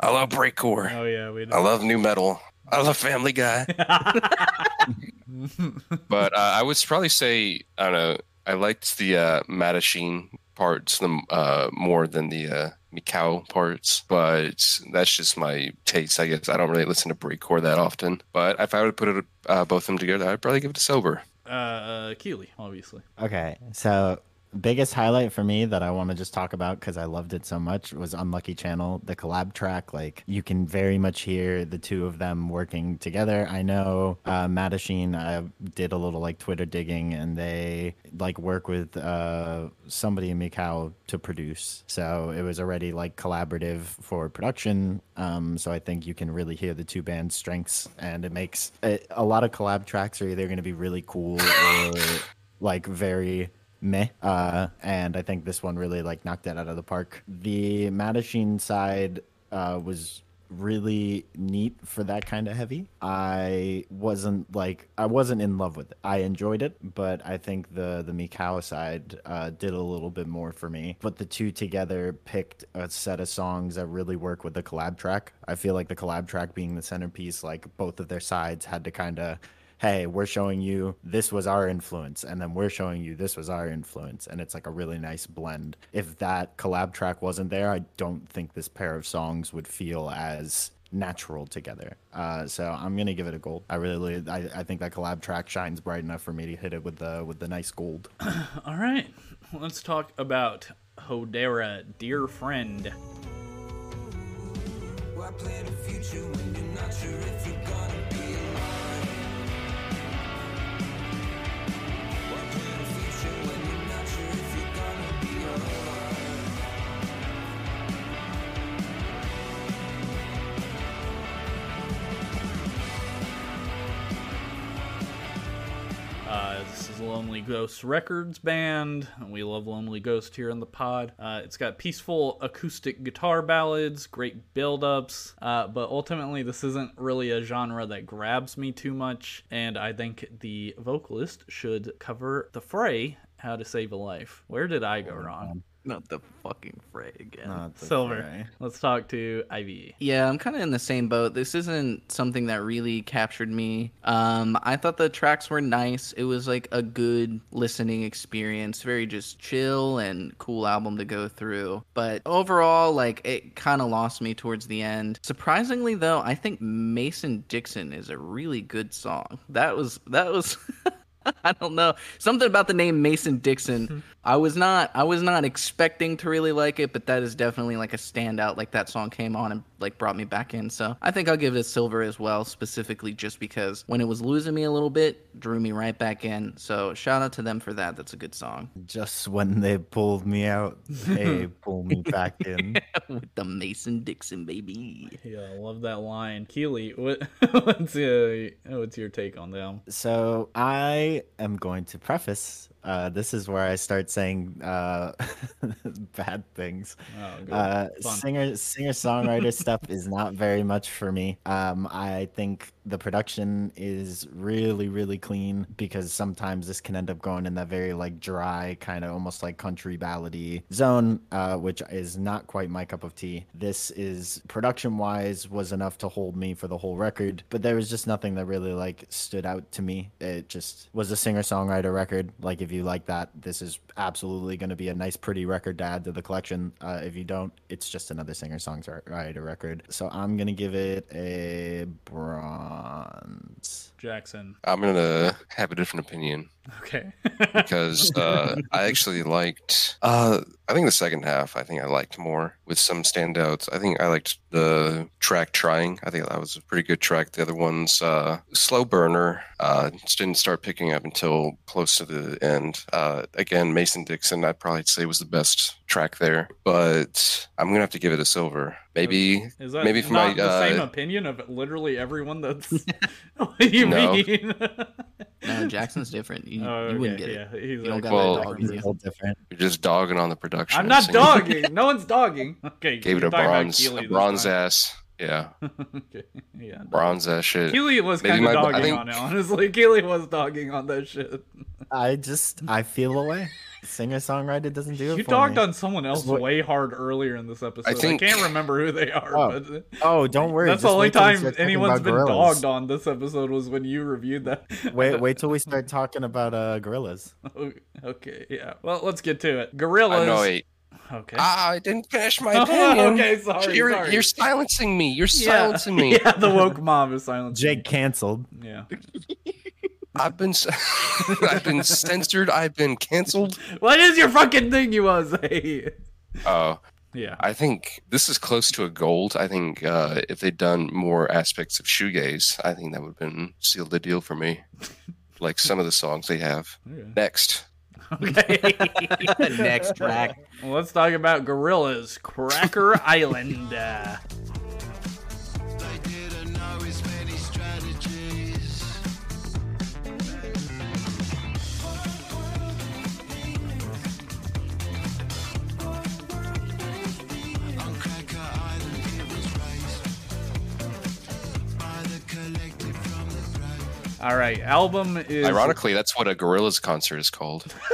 I love breakcore. Oh yeah, we. I love nu metal. I love Family Guy. (laughs) but uh, I would probably say I don't know. I liked the uh, Mattachine parts the, uh, more than the uh, Mikau parts, but that's just my taste. I guess I don't really listen to breakcore that often. But if I were to put it uh, both of them together, I'd probably give it a sober. Uh, uh, Kealy, obviously. Okay, so biggest highlight for me that I want to just talk about because I loved it so much was Unlucky Channel, the collab track. Like you can very much hear the two of them working together. I know uh, Mattachine uh, did a little like Twitter digging, and they like work with uh, somebody in Mikau to produce. So it was already like collaborative for production. Um, so I think you can really hear the two bands' strengths, and it makes it, a lot of collab tracks are either going to be really cool or like very meh. Uh, and I think this one really like knocked it out of the park. The Mattachine side uh, was really neat for that kind of heavy. I wasn't like I wasn't in love with it. I enjoyed it, but I think the the Mikau side uh, did a little bit more for me. But the two together picked a set of songs that really work with the collab track. I feel like the collab track being the centerpiece, like both of their sides had to kind of hey, we're showing you this was our influence, and then we're showing you this was our influence, and it's like a really nice blend. If that collab track wasn't there, I don't think this pair of songs would feel as natural together. Uh, so I'm gonna give it a gold. I really, I, I think that collab track shines bright enough for me to hit it with the with the nice gold. (coughs) All right, let's talk about Hodera, dear friend. Why Lonely Ghost Records band. We love Lonely Ghost here in the pod. Uh, it's got peaceful acoustic guitar ballads, great build-ups, uh, but ultimately this isn't really a genre that grabs me too much, and I think the vocalist should cover the fray. How to Save a Life. Where did I go wrong? Not the fucking fray again. Not the Silver. fray. Let's talk to Ivy. Yeah, I'm kind of in the same boat. This isn't something that really captured me. Um, I thought the tracks were nice. It was like a good listening experience, very just chill and cool album to go through. But overall, like it kind of lost me towards the end. Surprisingly, though, I think Mason Dixon is a really good song. That was that was. (laughs) I don't know. Something about the name Mason Dixon. (laughs) I was not I was not expecting to really like it, but that is definitely like a standout. Like that song came on and like brought me back in. So I think I'll give it a silver as well, specifically just because when it was losing me a little bit, drew me right back in. So shout out to them for that. That's a good song. Just when they pulled me out, they (laughs) pulled me back in. (laughs) With the Mason Dixon baby. Yeah, I love that line. Kealy, what, (laughs) what's, uh, what's your take on them? So I am going to preface. Uh, this is where I start saying uh, (laughs) bad things. Oh. Uh, singer singer songwriter (laughs) stuff is not very much for me. Um, I think the production is really really clean because sometimes this can end up going in that very like dry kind of almost like country ballady zone, uh, which is not quite my cup of tea. This is production wise was enough to hold me for the whole record, but there was just nothing that really like stood out to me. It just was a singer songwriter record. Like if you like that, this is absolutely going to be a nice pretty record to add to the collection. Uh, if you don't, it's just another singer songwriter record. So I'm gonna give it a bronze. Jackson. I'm gonna have a different opinion Okay. (laughs) because uh, I actually liked. Uh, I think the second half. I think I liked more with some standouts. I think I liked the track "Trying." I think that was a pretty good track. The other ones, uh, "Slow Burner," uh, just didn't start picking up until close to the end. Uh, again, Mason Dixon, I'd probably say was the best track there, but I'm gonna have to give it a silver. Maybe, Is that maybe for not my the uh, same opinion of literally everyone that's (laughs) what do you No. mean? No, Jackson's different. You, Oh, you wouldn't okay, get it. he's You don't like- got Well- that dog in you. all different. You're just dogging on the production. I'm not dogging. No one's dogging. (laughs) Okay. Gave it a bronze, a bronze time. ass. Yeah, (laughs) okay. Yeah. bronze ass shit. Kealy was kind of dogging think- on it, honestly. Kealy was dogging on that shit. I just I feel away. Singer songwriter doesn't do it. You for dogged me. on someone else what- way hard earlier in this episode. I, think- can't remember who they are, Oh, but Oh, don't worry. that's the only wait till we time anyone's been Gorillaz. dogged on this episode was when you reviewed that. Wait, (laughs) wait till we start talking about uh Gorillaz. okay, yeah. Well, let's get to it. Gorillaz. I Okay. Ah, I didn't finish my Oh, (laughs) opinion. okay, sorry, You're, sorry. you're silencing me. You're Yeah. silencing me. (laughs) Yeah, the woke mob is silent. Jake canceled. Yeah. I've been, c- (laughs) I've been censored. I've been canceled. What is your fucking thing you want to say? Oh, Yeah. I think this is close to a gold. I think uh, if they'd done more aspects of shoegaze, I think that would have been sealed the deal for me. (laughs) like some of the songs they have. Okay. Next, Okay. (laughs) Next track. well, let's talk about Gorillaz. Cracker Island. Uh, all right. Album is. ironically, that's what a Gorillaz concert is called. (laughs)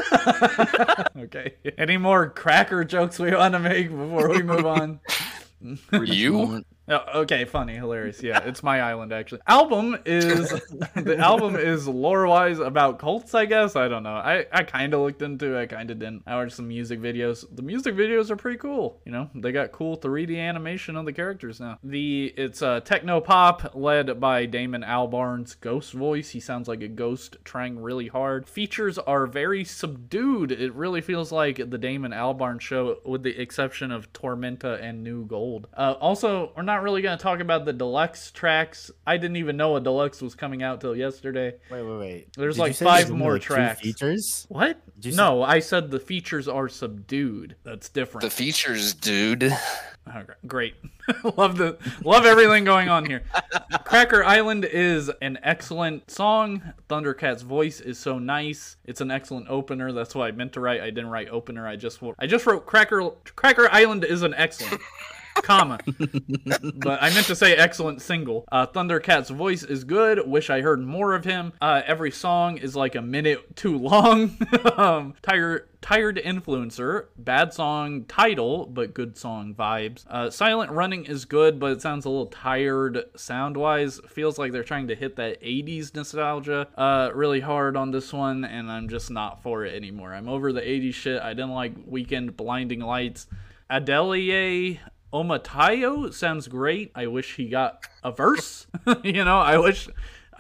Okay. Any more cracker jokes we want to make before we move on? (laughs) You? Oh, okay, funny, hilarious. Yeah, it's my island actually. Album is (laughs) the album is lore wise about cults, I guess. I don't know. I, I kind of looked into it, I kind of didn't. I watched some music videos. The music videos are pretty cool. You know, they got cool 3D animation of the characters now. The it's uh, techno pop led by Damon Albarn's ghost voice. He sounds like a ghost trying really hard. Features are very subdued. It really feels like the Damon Albarn show, with the exception of Tormenta and New Gold. Uh, also, we're not really going to talk about the deluxe tracks. I didn't even know a deluxe was coming out till yesterday. Wait, wait, wait. There's Did like you say five there's more only two tracks. features. What? you say- No, I said the features are subdued. That's different. The features, dude. Okay, great. (laughs) love the love everything going on here. (laughs) Cracker Island is an excellent song. Thundercat's voice is so nice. It's an excellent opener. That's what I meant to write. I didn't write opener. I just I just wrote Cracker Cracker Island is an excellent (laughs) comma. (laughs) but I meant to say excellent single. Uh, Thundercat's voice is good. Wish I heard more of him. Uh, every song is like a minute too long. (laughs) um, tired, tired influencer. Bad song title, but good song vibes. Uh, Silent running is good, but it sounds a little tired sound wise. Feels like they're trying to hit that 80s nostalgia uh, really hard on this one, and I'm just not for it anymore. I'm over the 80s shit. I didn't like Weeknd Blinding Lights. Adeleye Omotayo sounds great. I wish he got a verse. (laughs) you know, I wish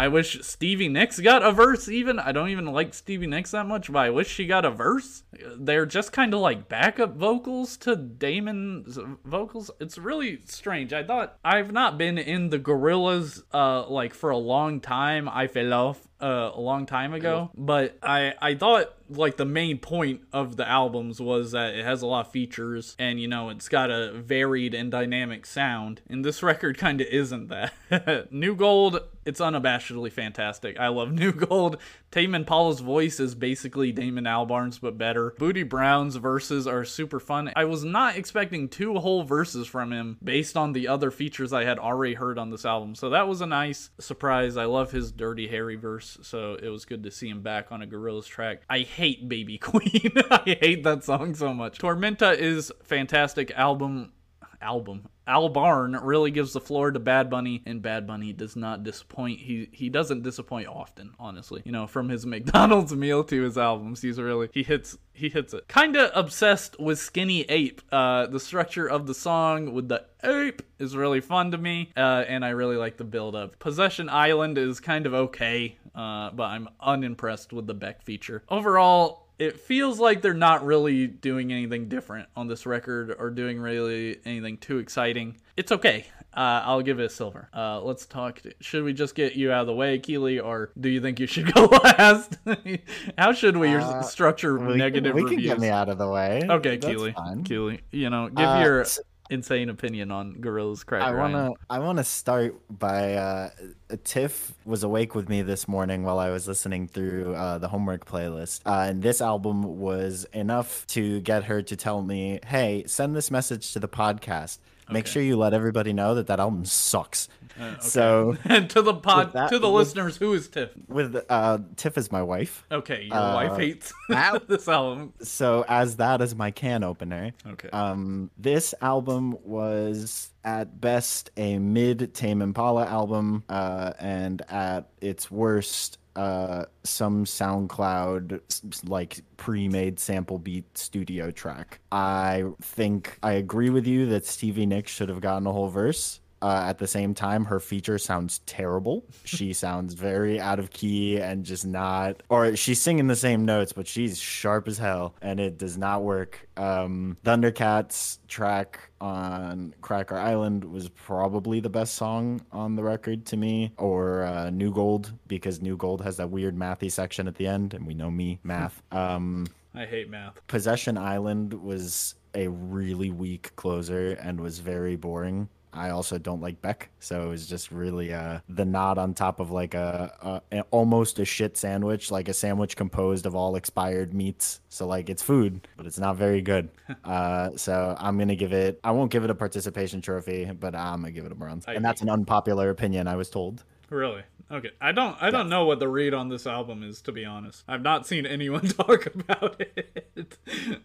I wish Stevie Nicks got a verse even. I don't even like Stevie Nicks that much, but I wish she got a verse. They're just kind of like backup vocals to Damon's vocals. It's really strange. I thought I've not been in the Gorillaz uh like for a long time. I fell off uh, a long time ago, but I I thought like the main point of the albums was that it has a lot of features and you know it's got a varied and dynamic sound and this (laughs) record kind of isn't that. (laughs) New gold it's unabashedly fantastic. I love (laughs) new gold. Tame impala's voice is basically damon albarn's but better. Booty brown's verses are super fun. I was not expecting two whole verses from him based on the other features i had already heard on this album so that was a nice surprise. I love his dirty harry verse so it was good to see him back on a Gorillaz track. I hate baby (laughs) queen i hate that song so much tormenta is fantastic album album Albarn really gives the floor to Bad Bunny, and Bad Bunny does not disappoint. He he doesn't disappoint often, honestly. You know, from his (laughs) McDonald's meal to his albums, he's really he hits he hits it. Kinda obsessed with Skinny Ape. Uh, the structure of the song with the ape is really fun to me, uh, and I really like the build up. Possession Island is kind of okay, uh, but I'm unimpressed with the Beck feature. Overall, it feels like they're not really doing anything different on this record or doing really anything too exciting. It's okay. Uh, I'll give it a silver. Uh, let's talk. Should we just get you out of the way, Kealy, or do you think you should (laughs) go last? (laughs) How should we Uh, structure We, negative we can get me out of the way. okay, That's Kealy. fine. Kealy, you know, give Uh, your insane opinion on Gorilla's Cracker I to. I want to start by. Uh, Tiff was awake with me this morning while I was listening through uh, the homework playlist, uh, and this album was enough to get her to tell me, "Hey, send this message to the podcast. Make Okay. sure you let everybody know that that album sucks." So, (laughs) And to the pod, that- to the with- listeners, who is Tiff? with uh, Tiff is my wife, Okay, your Uh, wife hates (laughs) Ow. this album. so as that is my can opener. Okay. Um, this album was at best a mid Tame Impala album, uh, and at its worst, uh, some SoundCloud s- s- like pre-made sample beat studio track. I think I agree with you that Stevie Nicks should have gotten a whole verse. Uh, at the same time, her feature sounds terrible. She (laughs) sounds very out of key and just not, or she's singing the same notes, but she's sharp as hell, and it does not work. Um, Thundercats track on Cracker Island was probably the best song on the record to me, or uh, New Gold because New Gold has that weird mathy section at the end, and we know me math. (laughs) Um, I hate math. Possession Island was a really weak closer and was very boring. I also don't like Beck, so it was just really uh, the nod on top of like a, a, a almost a shit sandwich, like a sandwich composed of all expired meats. So like it's food, but it's not very good. (laughs) uh, so I'm gonna give it. I won't give it a participation trophy, but I'm gonna give it a bronze, I and that's an unpopular opinion. I was told. Really? Okay. I don't I don't know what the read on this album is to be honest. I've not seen anyone (laughs) talk about it.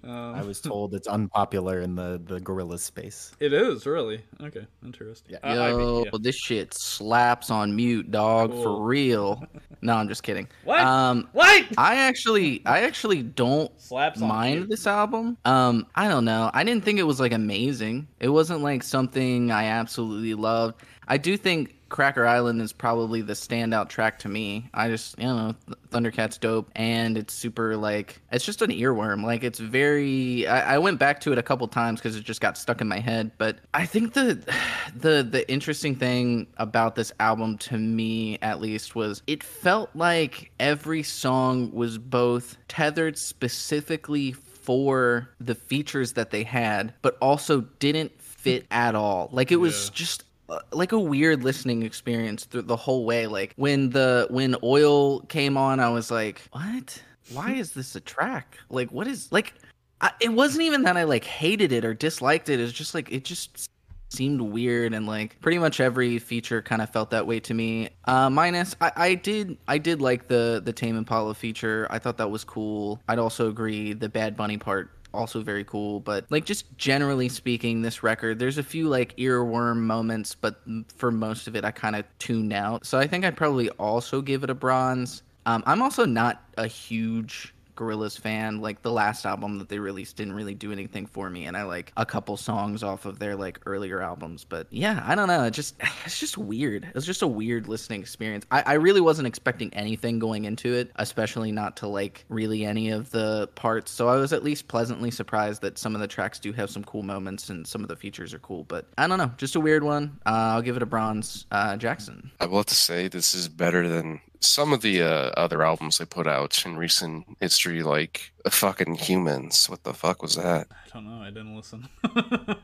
Um, I was told it's unpopular in the the gorilla space. it is really okay. Interesting. Yeah. I- I Yo, mean, yeah. this shit slaps on mute, dog, Cool. for real. (laughs) No, I'm just kidding. What? Um, What? I actually, I actually don't Slaps on mind mute. this album. Um, I don't know. I didn't think it was like amazing. It wasn't like something I absolutely loved. I do think Cracker Island is probably the standout track to me. I just, you know, Thundercat's dope, and it's super like it's just an earworm. Like it's very. I, I went back to it a couple times because it just got stuck in my head. But I think the (sighs) the the interesting thing about this album to me, at least, was it felt like every song was both tethered specifically for the features that they had, but also didn't fit at all. Like it was Yeah. just like a weird listening experience through the whole way. Like when the when oil came on, I was like, "What? Why is this a track? Like what is like?" I, it wasn't even that I like hated it or disliked it. It's just like it just seemed weird and like pretty much every feature kind of felt that way to me. Uh, minus I, I did I did like the the Tame Impala feature. I thought that was cool. I'd also agree the Bad Bunny part also very cool but like just generally speaking this record there's a few like earworm moments but for most of it i kind of tuned out. So i think i'd probably also give it a bronze. Um, i'm also not a huge Gorillaz fan. Like the last album that they released didn't really do anything for me, and I like a couple songs off of their like earlier albums. But yeah, I don't know. It just (sighs) it's just weird. It was just a weird listening experience. I, I really wasn't expecting anything going into it, especially not to like really any of the parts. So I was at least pleasantly surprised that some of the tracks do have some cool moments and some of the features are cool. But I don't know, just a weird one. Uh, I'll give it a bronze. Uh, Jackson. I will have to say this is better than some of the uh, other albums they put out in recent history, like fucking Humanz. What the fuck was that? I don't know. I didn't listen. (laughs)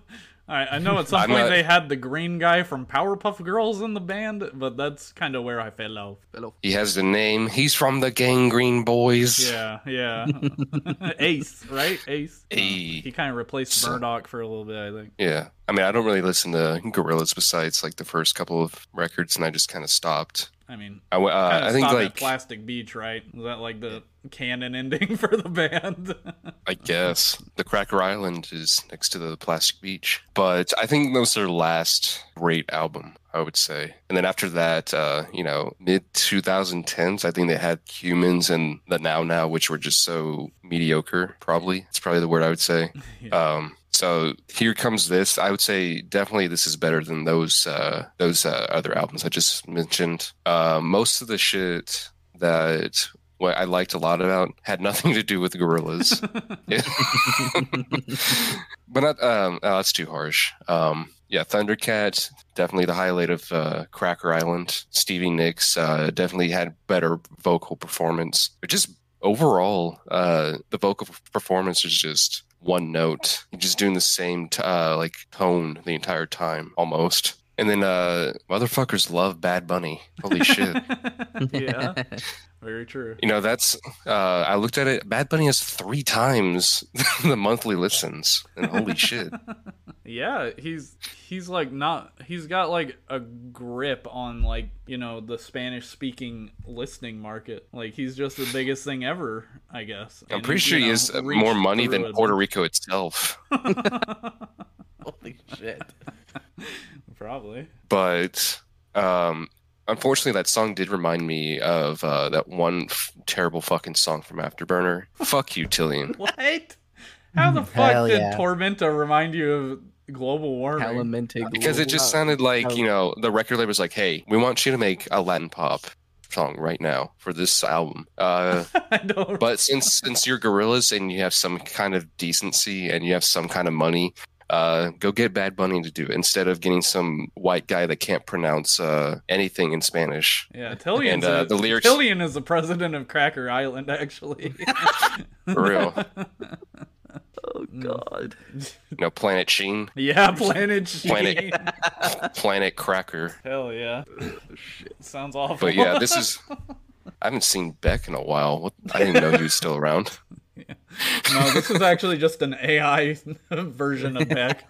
All right, I know at some point not- they had the green guy from Powerpuff Girls in the band, but that's kind of where I fell off. He has the name. He's from the Gangrene Boys. Yeah, yeah. (laughs) Ace, right? Ace. Uh, he kind of replaced So- Murdoc for a little bit, I think. Yeah. I mean, I don't really listen to Gorillaz besides like the first couple of records, and I just kind of stopped. I mean, I, uh, I think like Plastic Beach, right? Was that like the canon ending (laughs) for the band? (laughs) I guess the Cracker Island is next to the Plastic Beach, but I think that was their last great album. I would say, and then after that, uh, you know, mid 2010s, I think they had Humanz and the Now Now, which were just so mediocre. Probably, it's probably the word I would say. (laughs) Um, so here comes this. I would say definitely this is better than those uh, those uh, other albums I just mentioned. Uh, most of the shit that what I liked a lot about had nothing (laughs) to do with Gorillaz. (laughs) but not um oh, that's too harsh. Um yeah, Thundercat, definitely the highlight of uh, Cracker Island. Stevie Nicks uh, definitely had better vocal performance. But just overall, uh, the vocal performance is just one note. You're just doing the same t- uh, like tone the entire time almost. And then uh, motherfuckers love Bad Bunny. Holy (laughs) shit. yeah, (laughs) very true. You know, that's uh I looked at it. Bad Bunny has three times (laughs) the monthly listens. And holy shit. Yeah, he's he's like not he's got like a grip on like you know the Spanish speaking listening market. Like he's just the biggest thing ever, I guess. I'm And pretty sure you he know, has uh, more money than it. Puerto Rico itself. (laughs) (laughs) Holy shit. (laughs) Probably. But um unfortunately that song did remind me of uh that one f- terrible fucking song from Afterburner. Fuck you, Tilian. What? How the fuck Hell did yeah. Tormenta remind you of global warming? Calimente Because it just sounded like, you know, the record label was like, "Hey, we want you to make a Latin pop song right now for this album." Uh. (laughs) But since since you're Gorillaz and you have some kind of decency and you have some kind of money, uh, go get Bad Bunny to do it instead of getting some white guy that can't pronounce uh, anything in Spanish. yeah, Tilian. uh, the lyrics- Tilian is the president of Cracker Island, actually. (laughs) For real, (laughs) Oh god. (laughs) you know, Planet Sheen, yeah, Planet Sheen. Planet- (laughs) Planet Cracker. Hell yeah. (coughs) Sounds awful. But yeah, this is. (laughs) I haven't seen Beck in a while. What, I didn't know he was still around. Yeah. no, this is actually just an AI version of Beck.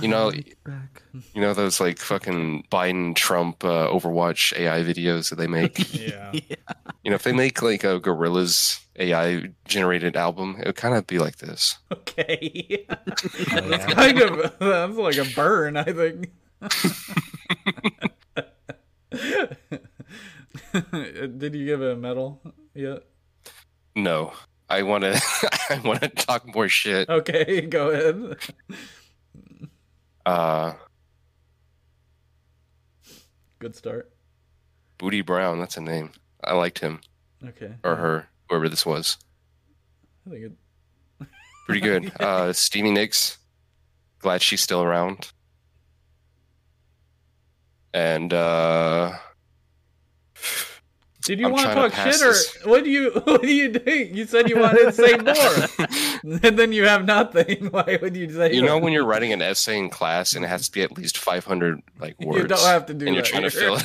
You know, Back. you know those like fucking Biden Trump uh, Overwatch AI videos that they make. Yeah. you know, if they make like a Gorillaz AI generated album, it would kind of be like this. Okay. (laughs) Oh, that's kind of that's like a burn, I think. (laughs) Did you give it a medal yet? No, I want to. (laughs) I want to talk more shit. Okay, go ahead. Uh, Good start. Booty Brown. That's a name. I liked him Okay. or her, whoever this was. I think it, Pretty good. (laughs) Uh, Stevie Nicks. Glad she's still around. And uh, Did you I'm want to talk shit or this. what do you (laughs) what do you do? You said you wanted to say (laughs) more, (laughs) then you have nothing. (laughs) Why would you say? you know when you're (laughs) writing an essay in class and it has to be at least 500 like words. You don't have to do and you're trying to fill it.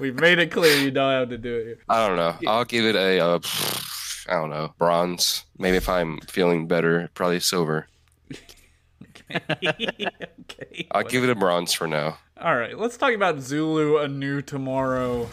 We've made it clear you don't have to do it. Here. I don't know. I'll give it a, uh, I don't know, bronze. Maybe if I'm feeling better, probably silver. okay. I'll give it a bronze for now. All right, let's talk about Zulu: A New Tomorrow.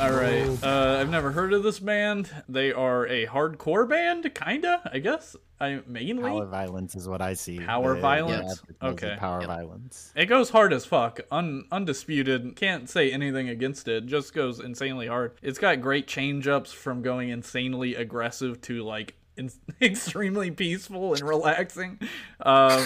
All right, uh, I've never heard of this band. They are a hardcore band, kinda. I guess. I mainly. Power violence is what I see. Power The- violence? the advertising, Okay. Power Yep. violence. It goes hard as fuck. Un- undisputed. Can't say anything against it. Just goes insanely hard. It's got great change ups from going insanely aggressive to like in- (laughs) extremely peaceful and relaxing. Um,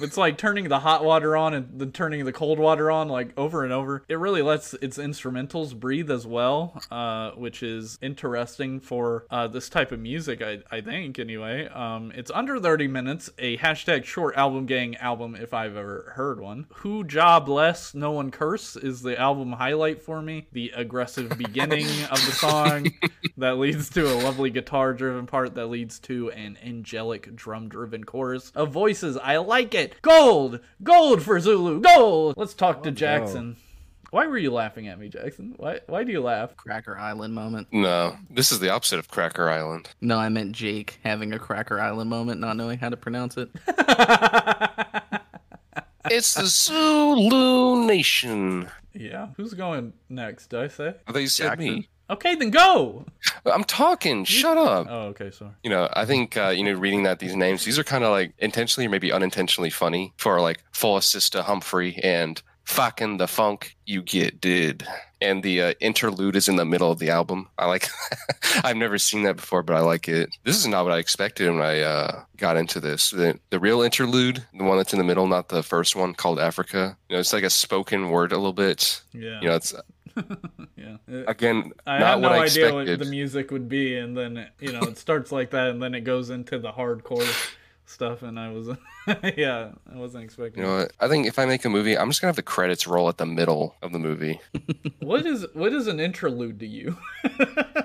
it's like turning the hot water on and then turning the cold water on like over and over. It really lets its instrumentals breathe as well, uh, which is interesting for uh, this type of music. I, I think anyway. Um, it's under 30 minutes. A hashtag short album gang album if I've ever heard one. Who Jah bless, no one curse is the album highlight for me. The aggressive beginning of the song (laughs) that leads to a lovely guitar driven part that leads to an angelic drum driven chorus of voices. I like it. Gold! Gold for Zulu! Gold! Let's talk to Let's Jackson. Why were you laughing at me, Jackson? Why why do you laugh? Cracker Island moment. No, this is the opposite of Cracker Island. No, I meant Jake having a Cracker Island moment, not knowing how to pronounce it. (laughs) It's the Zulu Nation. yeah. Who's going next? Did I say? They said me. Okay, then go. I'm talking. Shut up. Oh, okay, sorry. You know, I think uh, you know, reading that these names, these are kind of like intentionally or maybe unintentionally funny for like Full Sister Humphrey and fucking the funk you get did. And the uh, interlude is in the middle of the album. I like. (laughs) I've never seen that before, but I like it. This is not what I expected when I uh, got into this. The the real interlude, the one that's in the middle, not the first one called Africa. You know, it's like a spoken word a little bit. Yeah. You know, it's (laughs) yeah. Uh, again I not had no what I idea expected. what the music would be, and then it, you know it starts like that, and then it goes into the hardcore stuff, and I was, (laughs) yeah, I wasn't expecting. You know what? I think if I make a movie, I'm just gonna have the credits roll at the middle of the movie. what is what is an interlude to you? (laughs)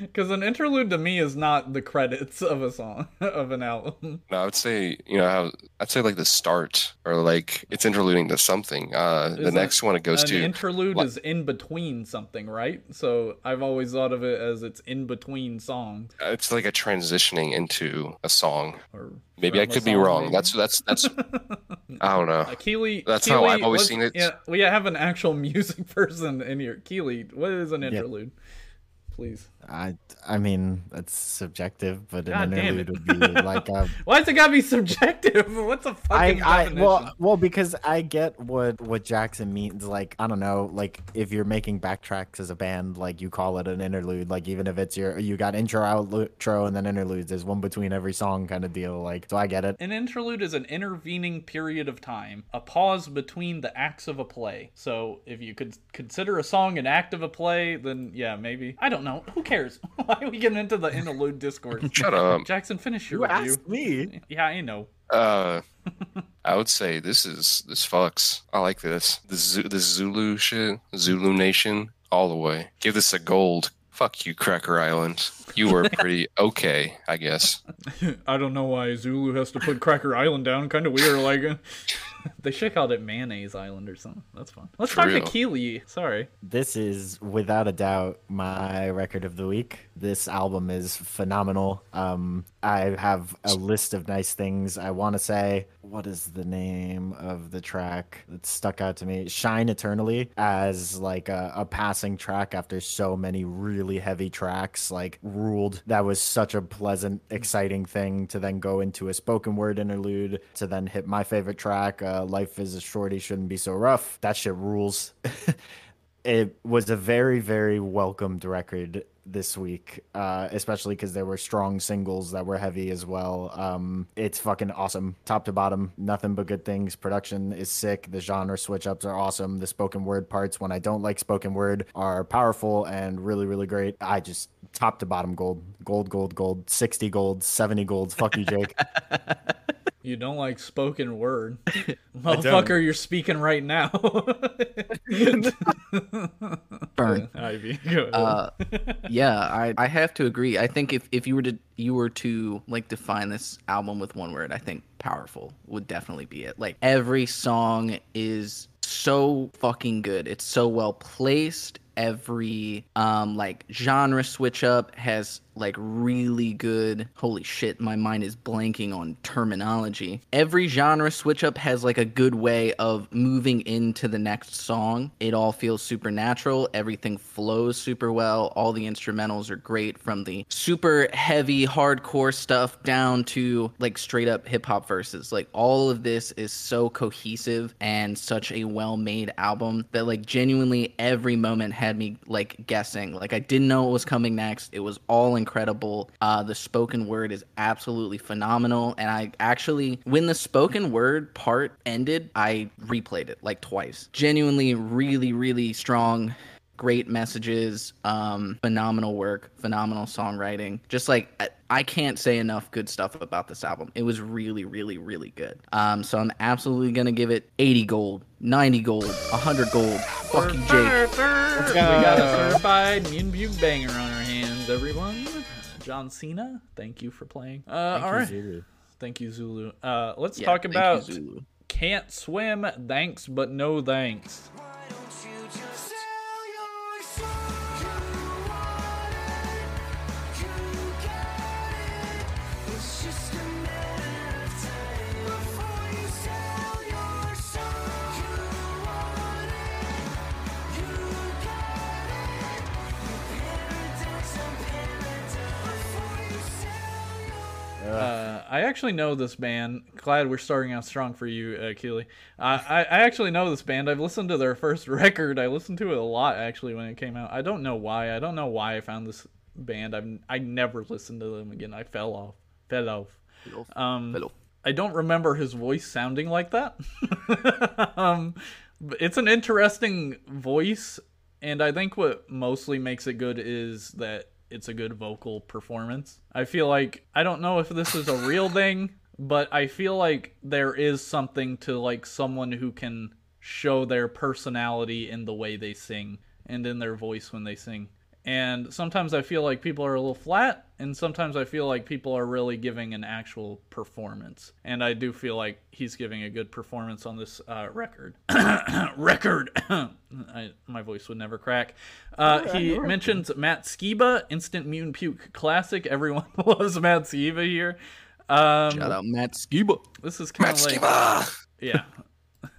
Because an interlude to me is not the credits of a song (laughs) of an album. No, I would say you know I'd say like the start or like it's interluding to something. Uh, the Is next one it goes to. An to interlude like- is in between something, right? So I've always thought of it as it's in between songs. it's like a transitioning into a song. Or Maybe I could be wrong. maybe. That's that's that's (laughs) I don't know. Uh, Kealy, That's how I've always seen it. Yeah, we have an actual (laughs) music person in here. Kealy, what is an interlude? Please. I I mean that's subjective, but an God damn interlude would be like a (laughs) Why's it gotta be subjective? (laughs) What's a I, fucking I definition? well well because I get what what Jackson means. Like I don't know, like if you're making backtracks as a band, like you call it an interlude. Like even if it's your you got intro, outro, and then interludes. There's one between every song kind of deal. Like so I get it. An interlude is an intervening period of time, a pause between the acts of a play. So, if you could consider a song an act of a play, then yeah, maybe. I don't know. Who cares? (laughs) Why are we getting into the interlude discourse? (laughs) Shut up. Jackson, finish your You review. asked me. (laughs) Yeah, I know. Uh, I would say this is this fucks. I like this. The Zu- the Zulu shit, Zulu Nation. all the way. Give this a gold. Fuck you, Cracker Island. You were pretty okay, I guess. I don't know why Zulu has to put Cracker Island down. Kind of weird. Like (laughs) they should have called it Mayonnaise Island or something. That's fun. Let's For talk to real. Kealy. Sorry. This is without a doubt my record of the week. This album is phenomenal. Um, I have a list of nice things I want to say. What is the name of the track that stuck out to me? Shine Eternally as like a, a passing track after so many really heavy tracks, like ruled. That was such a pleasant, exciting thing to then go into a spoken word interlude to then hit my favorite track, uh, Life is a Shorty Shouldn't Be So Rough. That shit rules. (laughs) it was a very very welcomed record this week uh especially because there were strong singles that were heavy as well. Um it's fucking awesome. Top to bottom nothing but good things. Production is sick. The genre switch ups are awesome. The spoken word parts when i don't like spoken word are powerful and really really great. I just top to bottom gold. Gold gold gold. 60 gold 70 gold. Fuck you jake (laughs) You don't like spoken word, (laughs) motherfucker. You're speaking right now. (laughs) Burn. (laughs) Ivy. Uh, yeah, I, I have to agree. I think if, if you were to you were to like define this album with one word, I think powerful would definitely be it. Like every song is so fucking good. It's so well placed. Every um like genre switch up has like really good holy shit my mind is blanking on terminology. Every genre switch up has like a good way of moving into the next song. It all feels supernatural. Everything flows super well. All the instrumentals are great from the super heavy hardcore stuff down to like straight up hip hop verses. Like all of this is so cohesive and such a well made album that like genuinely every moment had me like guessing. Like i didn't know what was coming next. It was all incredible. Uh the spoken word is absolutely phenomenal. And i actually when the spoken word part ended i replayed it like twice. Genuinely really really strong great messages um phenomenal work phenomenal songwriting just like I, I can't say enough good stuff about this album it was really really really good um so i'm absolutely gonna give it 80 gold 90 gold 100 gold fuck you jake we got a certified Mean Butte banger on our hands, everyone. John Cena, thank you for playing. Uh, all right, Zulu. thank you, Zulu. Uh, let's Yeah, talk thank you, about can't swim. Thanks, but no thanks. I actually know this band. Glad we're starting out strong for you, uh, Kealy. Uh, I, I actually know this band. I've listened to their first (laughs) record. I listened to it a lot actually when it came out. I don't know why. I don't know why I found this band. I've I never listened to them again. I fell off. Fell off. Um, Hello. I don't remember his voice sounding like that. (laughs) um, it's an interesting voice, and I think what mostly makes it good is that it's a good vocal performance. I feel like I don't know if this is a real (laughs) thing, but I feel like there is something to like someone who can show their personality in the way they sing and in their voice when they sing. And sometimes I feel like people are a little flat, and sometimes I feel like people are really giving an actual performance. And I do feel like he's giving a good performance on this uh, record. (coughs) record! (coughs) I, my voice would never crack. Uh, he mentions Matt Skiba, Instant Mutant Puke Classic. Everyone (laughs) loves Matt Skiba here. Um, shout out matt skiba this is kind of like Skiba! (laughs) yeah.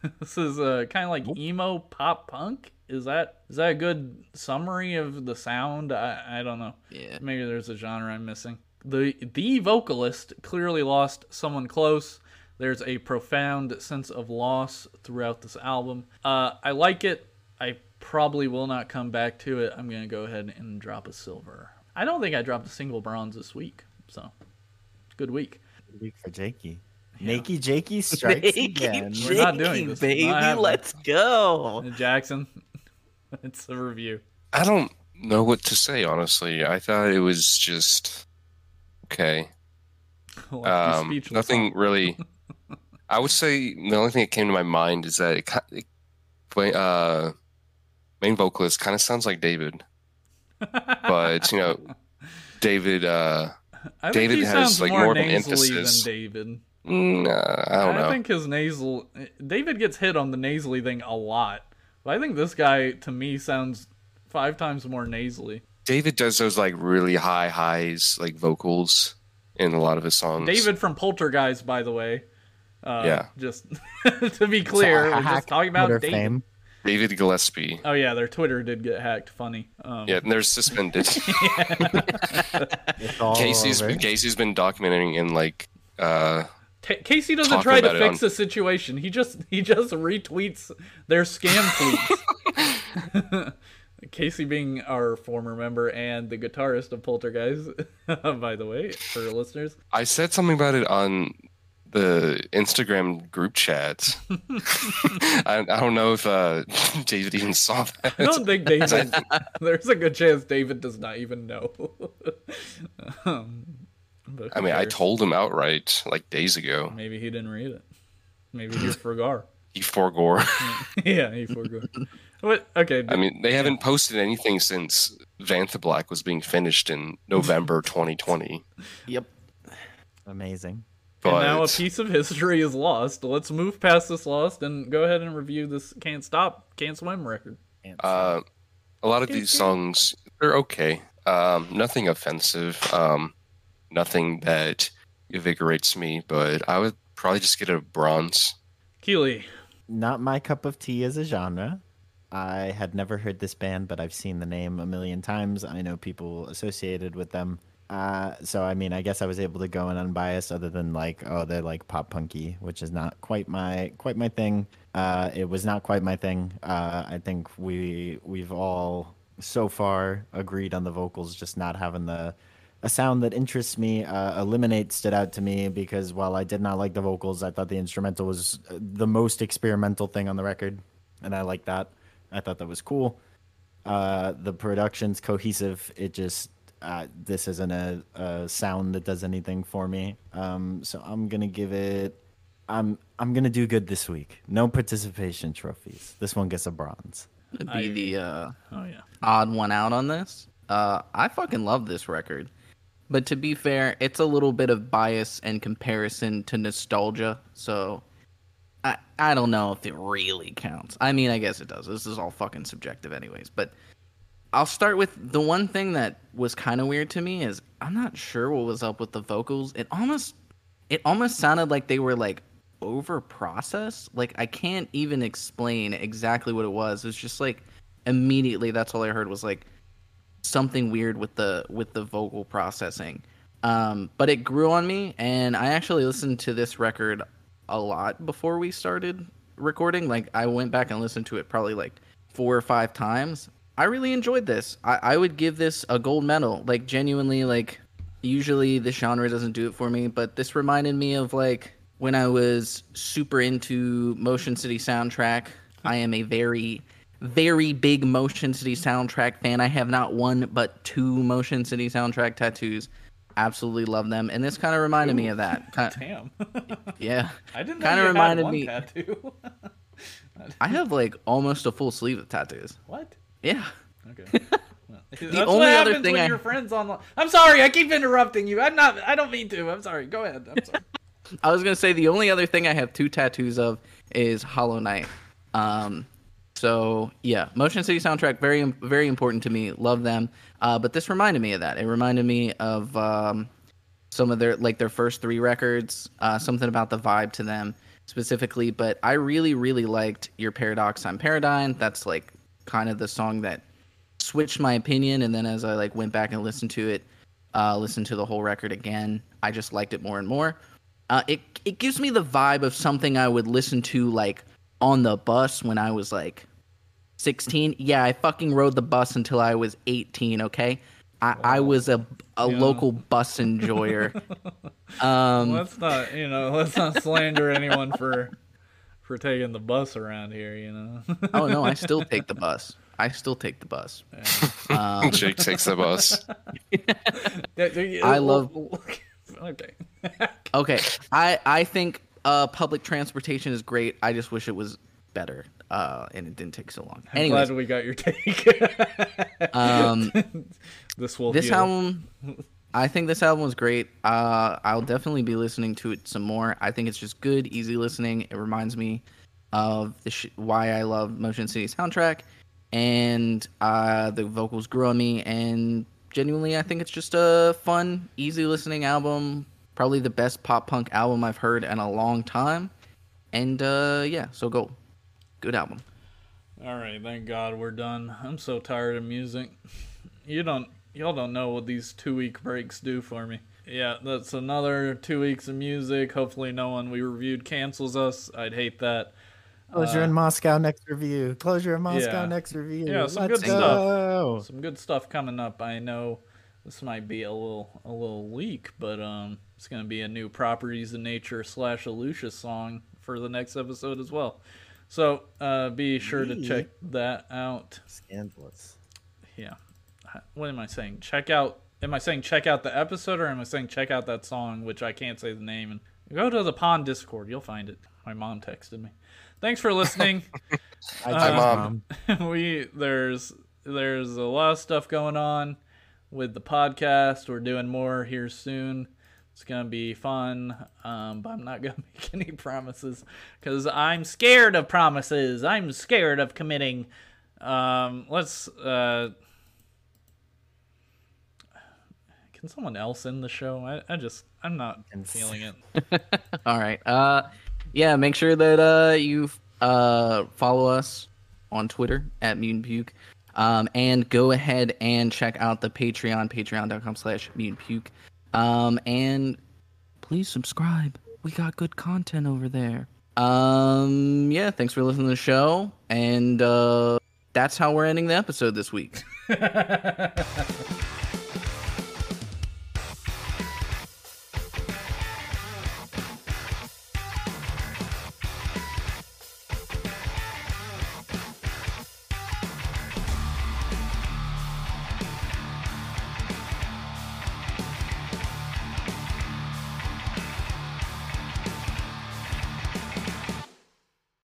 (laughs) this is uh, kind of like emo pop punk. Is that is that a good summary of the sound? I, I don't know. Yeah. Maybe there's a genre I'm missing. The the vocalist clearly lost someone close. There's a profound sense of loss throughout this album. Uh, I like it. I probably will not come back to it. I'm gonna go ahead and drop a silver. I don't think I dropped a single bronze this week, so good week. Week for Jakey. Nakey Jakey (laughs) strikes again. We're not doing this. Baby let's go Jackson, (laughs) it's a review. I don't know what to say, honestly. I thought it was just okay. (laughs) Um, nothing really. (laughs) I would say the only thing that came to my mind is that it, it uh, main vocalist kind of sounds like David, but you know, David. Uh, I David has, like, more, more of an emphasis. than David. mm, I don't know. I think his nasal. David gets hit on the nasally thing a lot, but I think this guy to me sounds five times more nasally. David does those like really high highs, like vocals in a lot of his songs. David from Poltergeist, by the way. Uh, Yeah. Just (laughs) to be clear, So, we're just talking about Twitter David. fame. David Gillespie. Oh yeah, their Twitter did get hacked. Funny. Um, Yeah, and they're suspended. (laughs) (laughs) It's all Casey's over. Casey's been documenting in like uh Ta Casey doesn't Talk try to fix on- the situation. He just he just retweets their scam tweets. (laughs) (laughs) Casey being our former member and the guitarist of Poltergeist, (laughs) by the way, for listeners. I said something about it on the Instagram group chat. I, I don't know if uh, David even saw that. I don't think David. there's a good chance David does not even know. um, but I who mean, I told him outright like days ago. Maybe he didn't read it. Maybe he forgot. (laughs) He forgore. (laughs) yeah, he forgot. What? Okay. I mean, they haven't posted anything since Vantha Black was being finished in November (laughs) 2020. Yep. Amazing. But and now a piece of history is lost. Let's move past this lost and go ahead and review this "Can't Stop, Can't Swim" record. uh, a lot of these songs they're okay. Um, nothing offensive. Um, nothing that invigorates me. But I would probably just get a bronze. Kealy, Not my cup of tea as a genre. I had never heard this band, but I've seen the name a million times. I know people associated with them. Uh, so I mean, I guess I was able to go in unbiased, other than like, oh, they're like pop punky, which is not quite my quite my thing. Uh, it was not quite my thing. Uh, I think we we've all so far agreed on the vocals just not having the a sound that interests me. Uh, Eliminate stood out to me because while I did not like the vocals, I thought the instrumental was uh, the most experimental thing on the record, and I like that. I thought that was cool. Uh, the production's cohesive. It just uh, this isn't a, a sound that does anything for me. Um, so I'm gonna give it. I'm I'm gonna do good this week. No participation trophies. This one gets a bronze. Would be I- the uh, oh yeah, odd one out on this. Uh, I fucking love this record. But to be fair, it's a little bit of bias and comparison to nostalgia. So I I don't know if it really counts. I mean, I guess it does. This is all fucking subjective anyways. But I'll start with the one thing that was kind of weird to me is I'm not sure what was up with the vocals. It almost it almost sounded like they were like over processed. Like I can't even explain exactly what it was. It's just like immediately that's all I heard was like something weird with the with the vocal processing. Um, but it grew on me, and I actually listened to this record a lot before we started recording. Like I went back and listened to it probably like four or five times. I really enjoyed this. I, I would give this a gold medal. Like genuinely, like usually the genre doesn't do it for me, but this reminded me of like when I was super into Motion City soundtrack. I am a very very big Motion City soundtrack fan. I have not one but two Motion City soundtrack tattoos. Absolutely love them, and this kind of reminded me of that. Damn. (laughs) yeah, I didn't kind of had reminded me. tattoo. (laughs) I have like almost a full sleeve of tattoos. what? Yeah, Okay. (laughs) Well, That's only what other happens thing when I- your friends online. I'm sorry, I keep interrupting you. I'm not. I don't mean to. I'm sorry. Go ahead. I'm sorry. I was gonna say the only other thing I have two tattoos of is Hollow Knight. Um, so yeah, Motion City soundtrack very very important to me. Love them. Uh, but this reminded me of that. It reminded me of um, some of their like their first three records. Uh, something about the vibe to them specifically. But I really really liked your Paradox on Paradigm. That's like kind of the song that switched my opinion. And then as I like went back and listened to it, uh, listened to the whole record again, I just liked it more and more. Uh, it it gives me the vibe of something I would listen to like on the bus when I was like 16. Yeah, I fucking rode the bus until I was 18. Okay, I, I was a a Yeah. local bus enjoyer. (laughs) um, let's not. You know. (laughs) Let's not slander anyone for for taking the bus around here. You know. (laughs) oh no, I still take the bus. I still take the bus. Um, Jake takes the bus. I love- okay. Okay, I I think uh, public transportation is great. I just wish it was better, uh, and it didn't take so long. I'm Anyways, glad we got your take. (laughs) um, (laughs) this will this heal. album i think this album was great. Uh i'll definitely be listening to it some more. I think it's just good easy listening. It reminds me of the sh- why i love motion city soundtrack and uh the vocals grew on me and genuinely i think it's just a fun easy listening album. Probably the best pop punk album i've heard in a long time. And uh yeah so go good album All right, thank God we're done. I'm so tired of music. You don't, y'all don't know what these two week breaks do for me. Yeah, that's another two weeks of music. Hopefully, no one we reviewed cancels us. I'd hate that. Closure in Moscow next review. Closure in Moscow yeah. next review. Yeah, some Let's good stuff. Some good stuff coming up. I know this might be a little a little leak, but um, it's gonna be a new Properties of Nature slash Lucius song for the next episode as well. So uh, be sure to check that out. Scandalous. Yeah. What am I saying? Check out. Am I saying check out the episode, or am I saying check out that song, which I can't say the name? And go to the Pond Discord. You'll find it. My mom texted me. Thanks for listening. (laughs) Hi, Hi, Mom. (laughs) we there's there's a lot of stuff going on with the podcast. We're doing more here soon. It's gonna be fun, um, but I'm not gonna (laughs) make any promises because I'm scared of promises. I'm scared of committing. Um, let's. Uh, can someone else in the show? I, I just I'm not feeling it. (laughs) All right. Uh, yeah. Make sure that uh you uh follow us on Twitter at Mutant Puke, um, and go ahead and check out the Patreon, Patreon.com/slash Mutant Puke, um, and please subscribe. We got good content over there. Um, yeah. Thanks for listening to the show, and uh, that's how we're ending the episode this week. (laughs)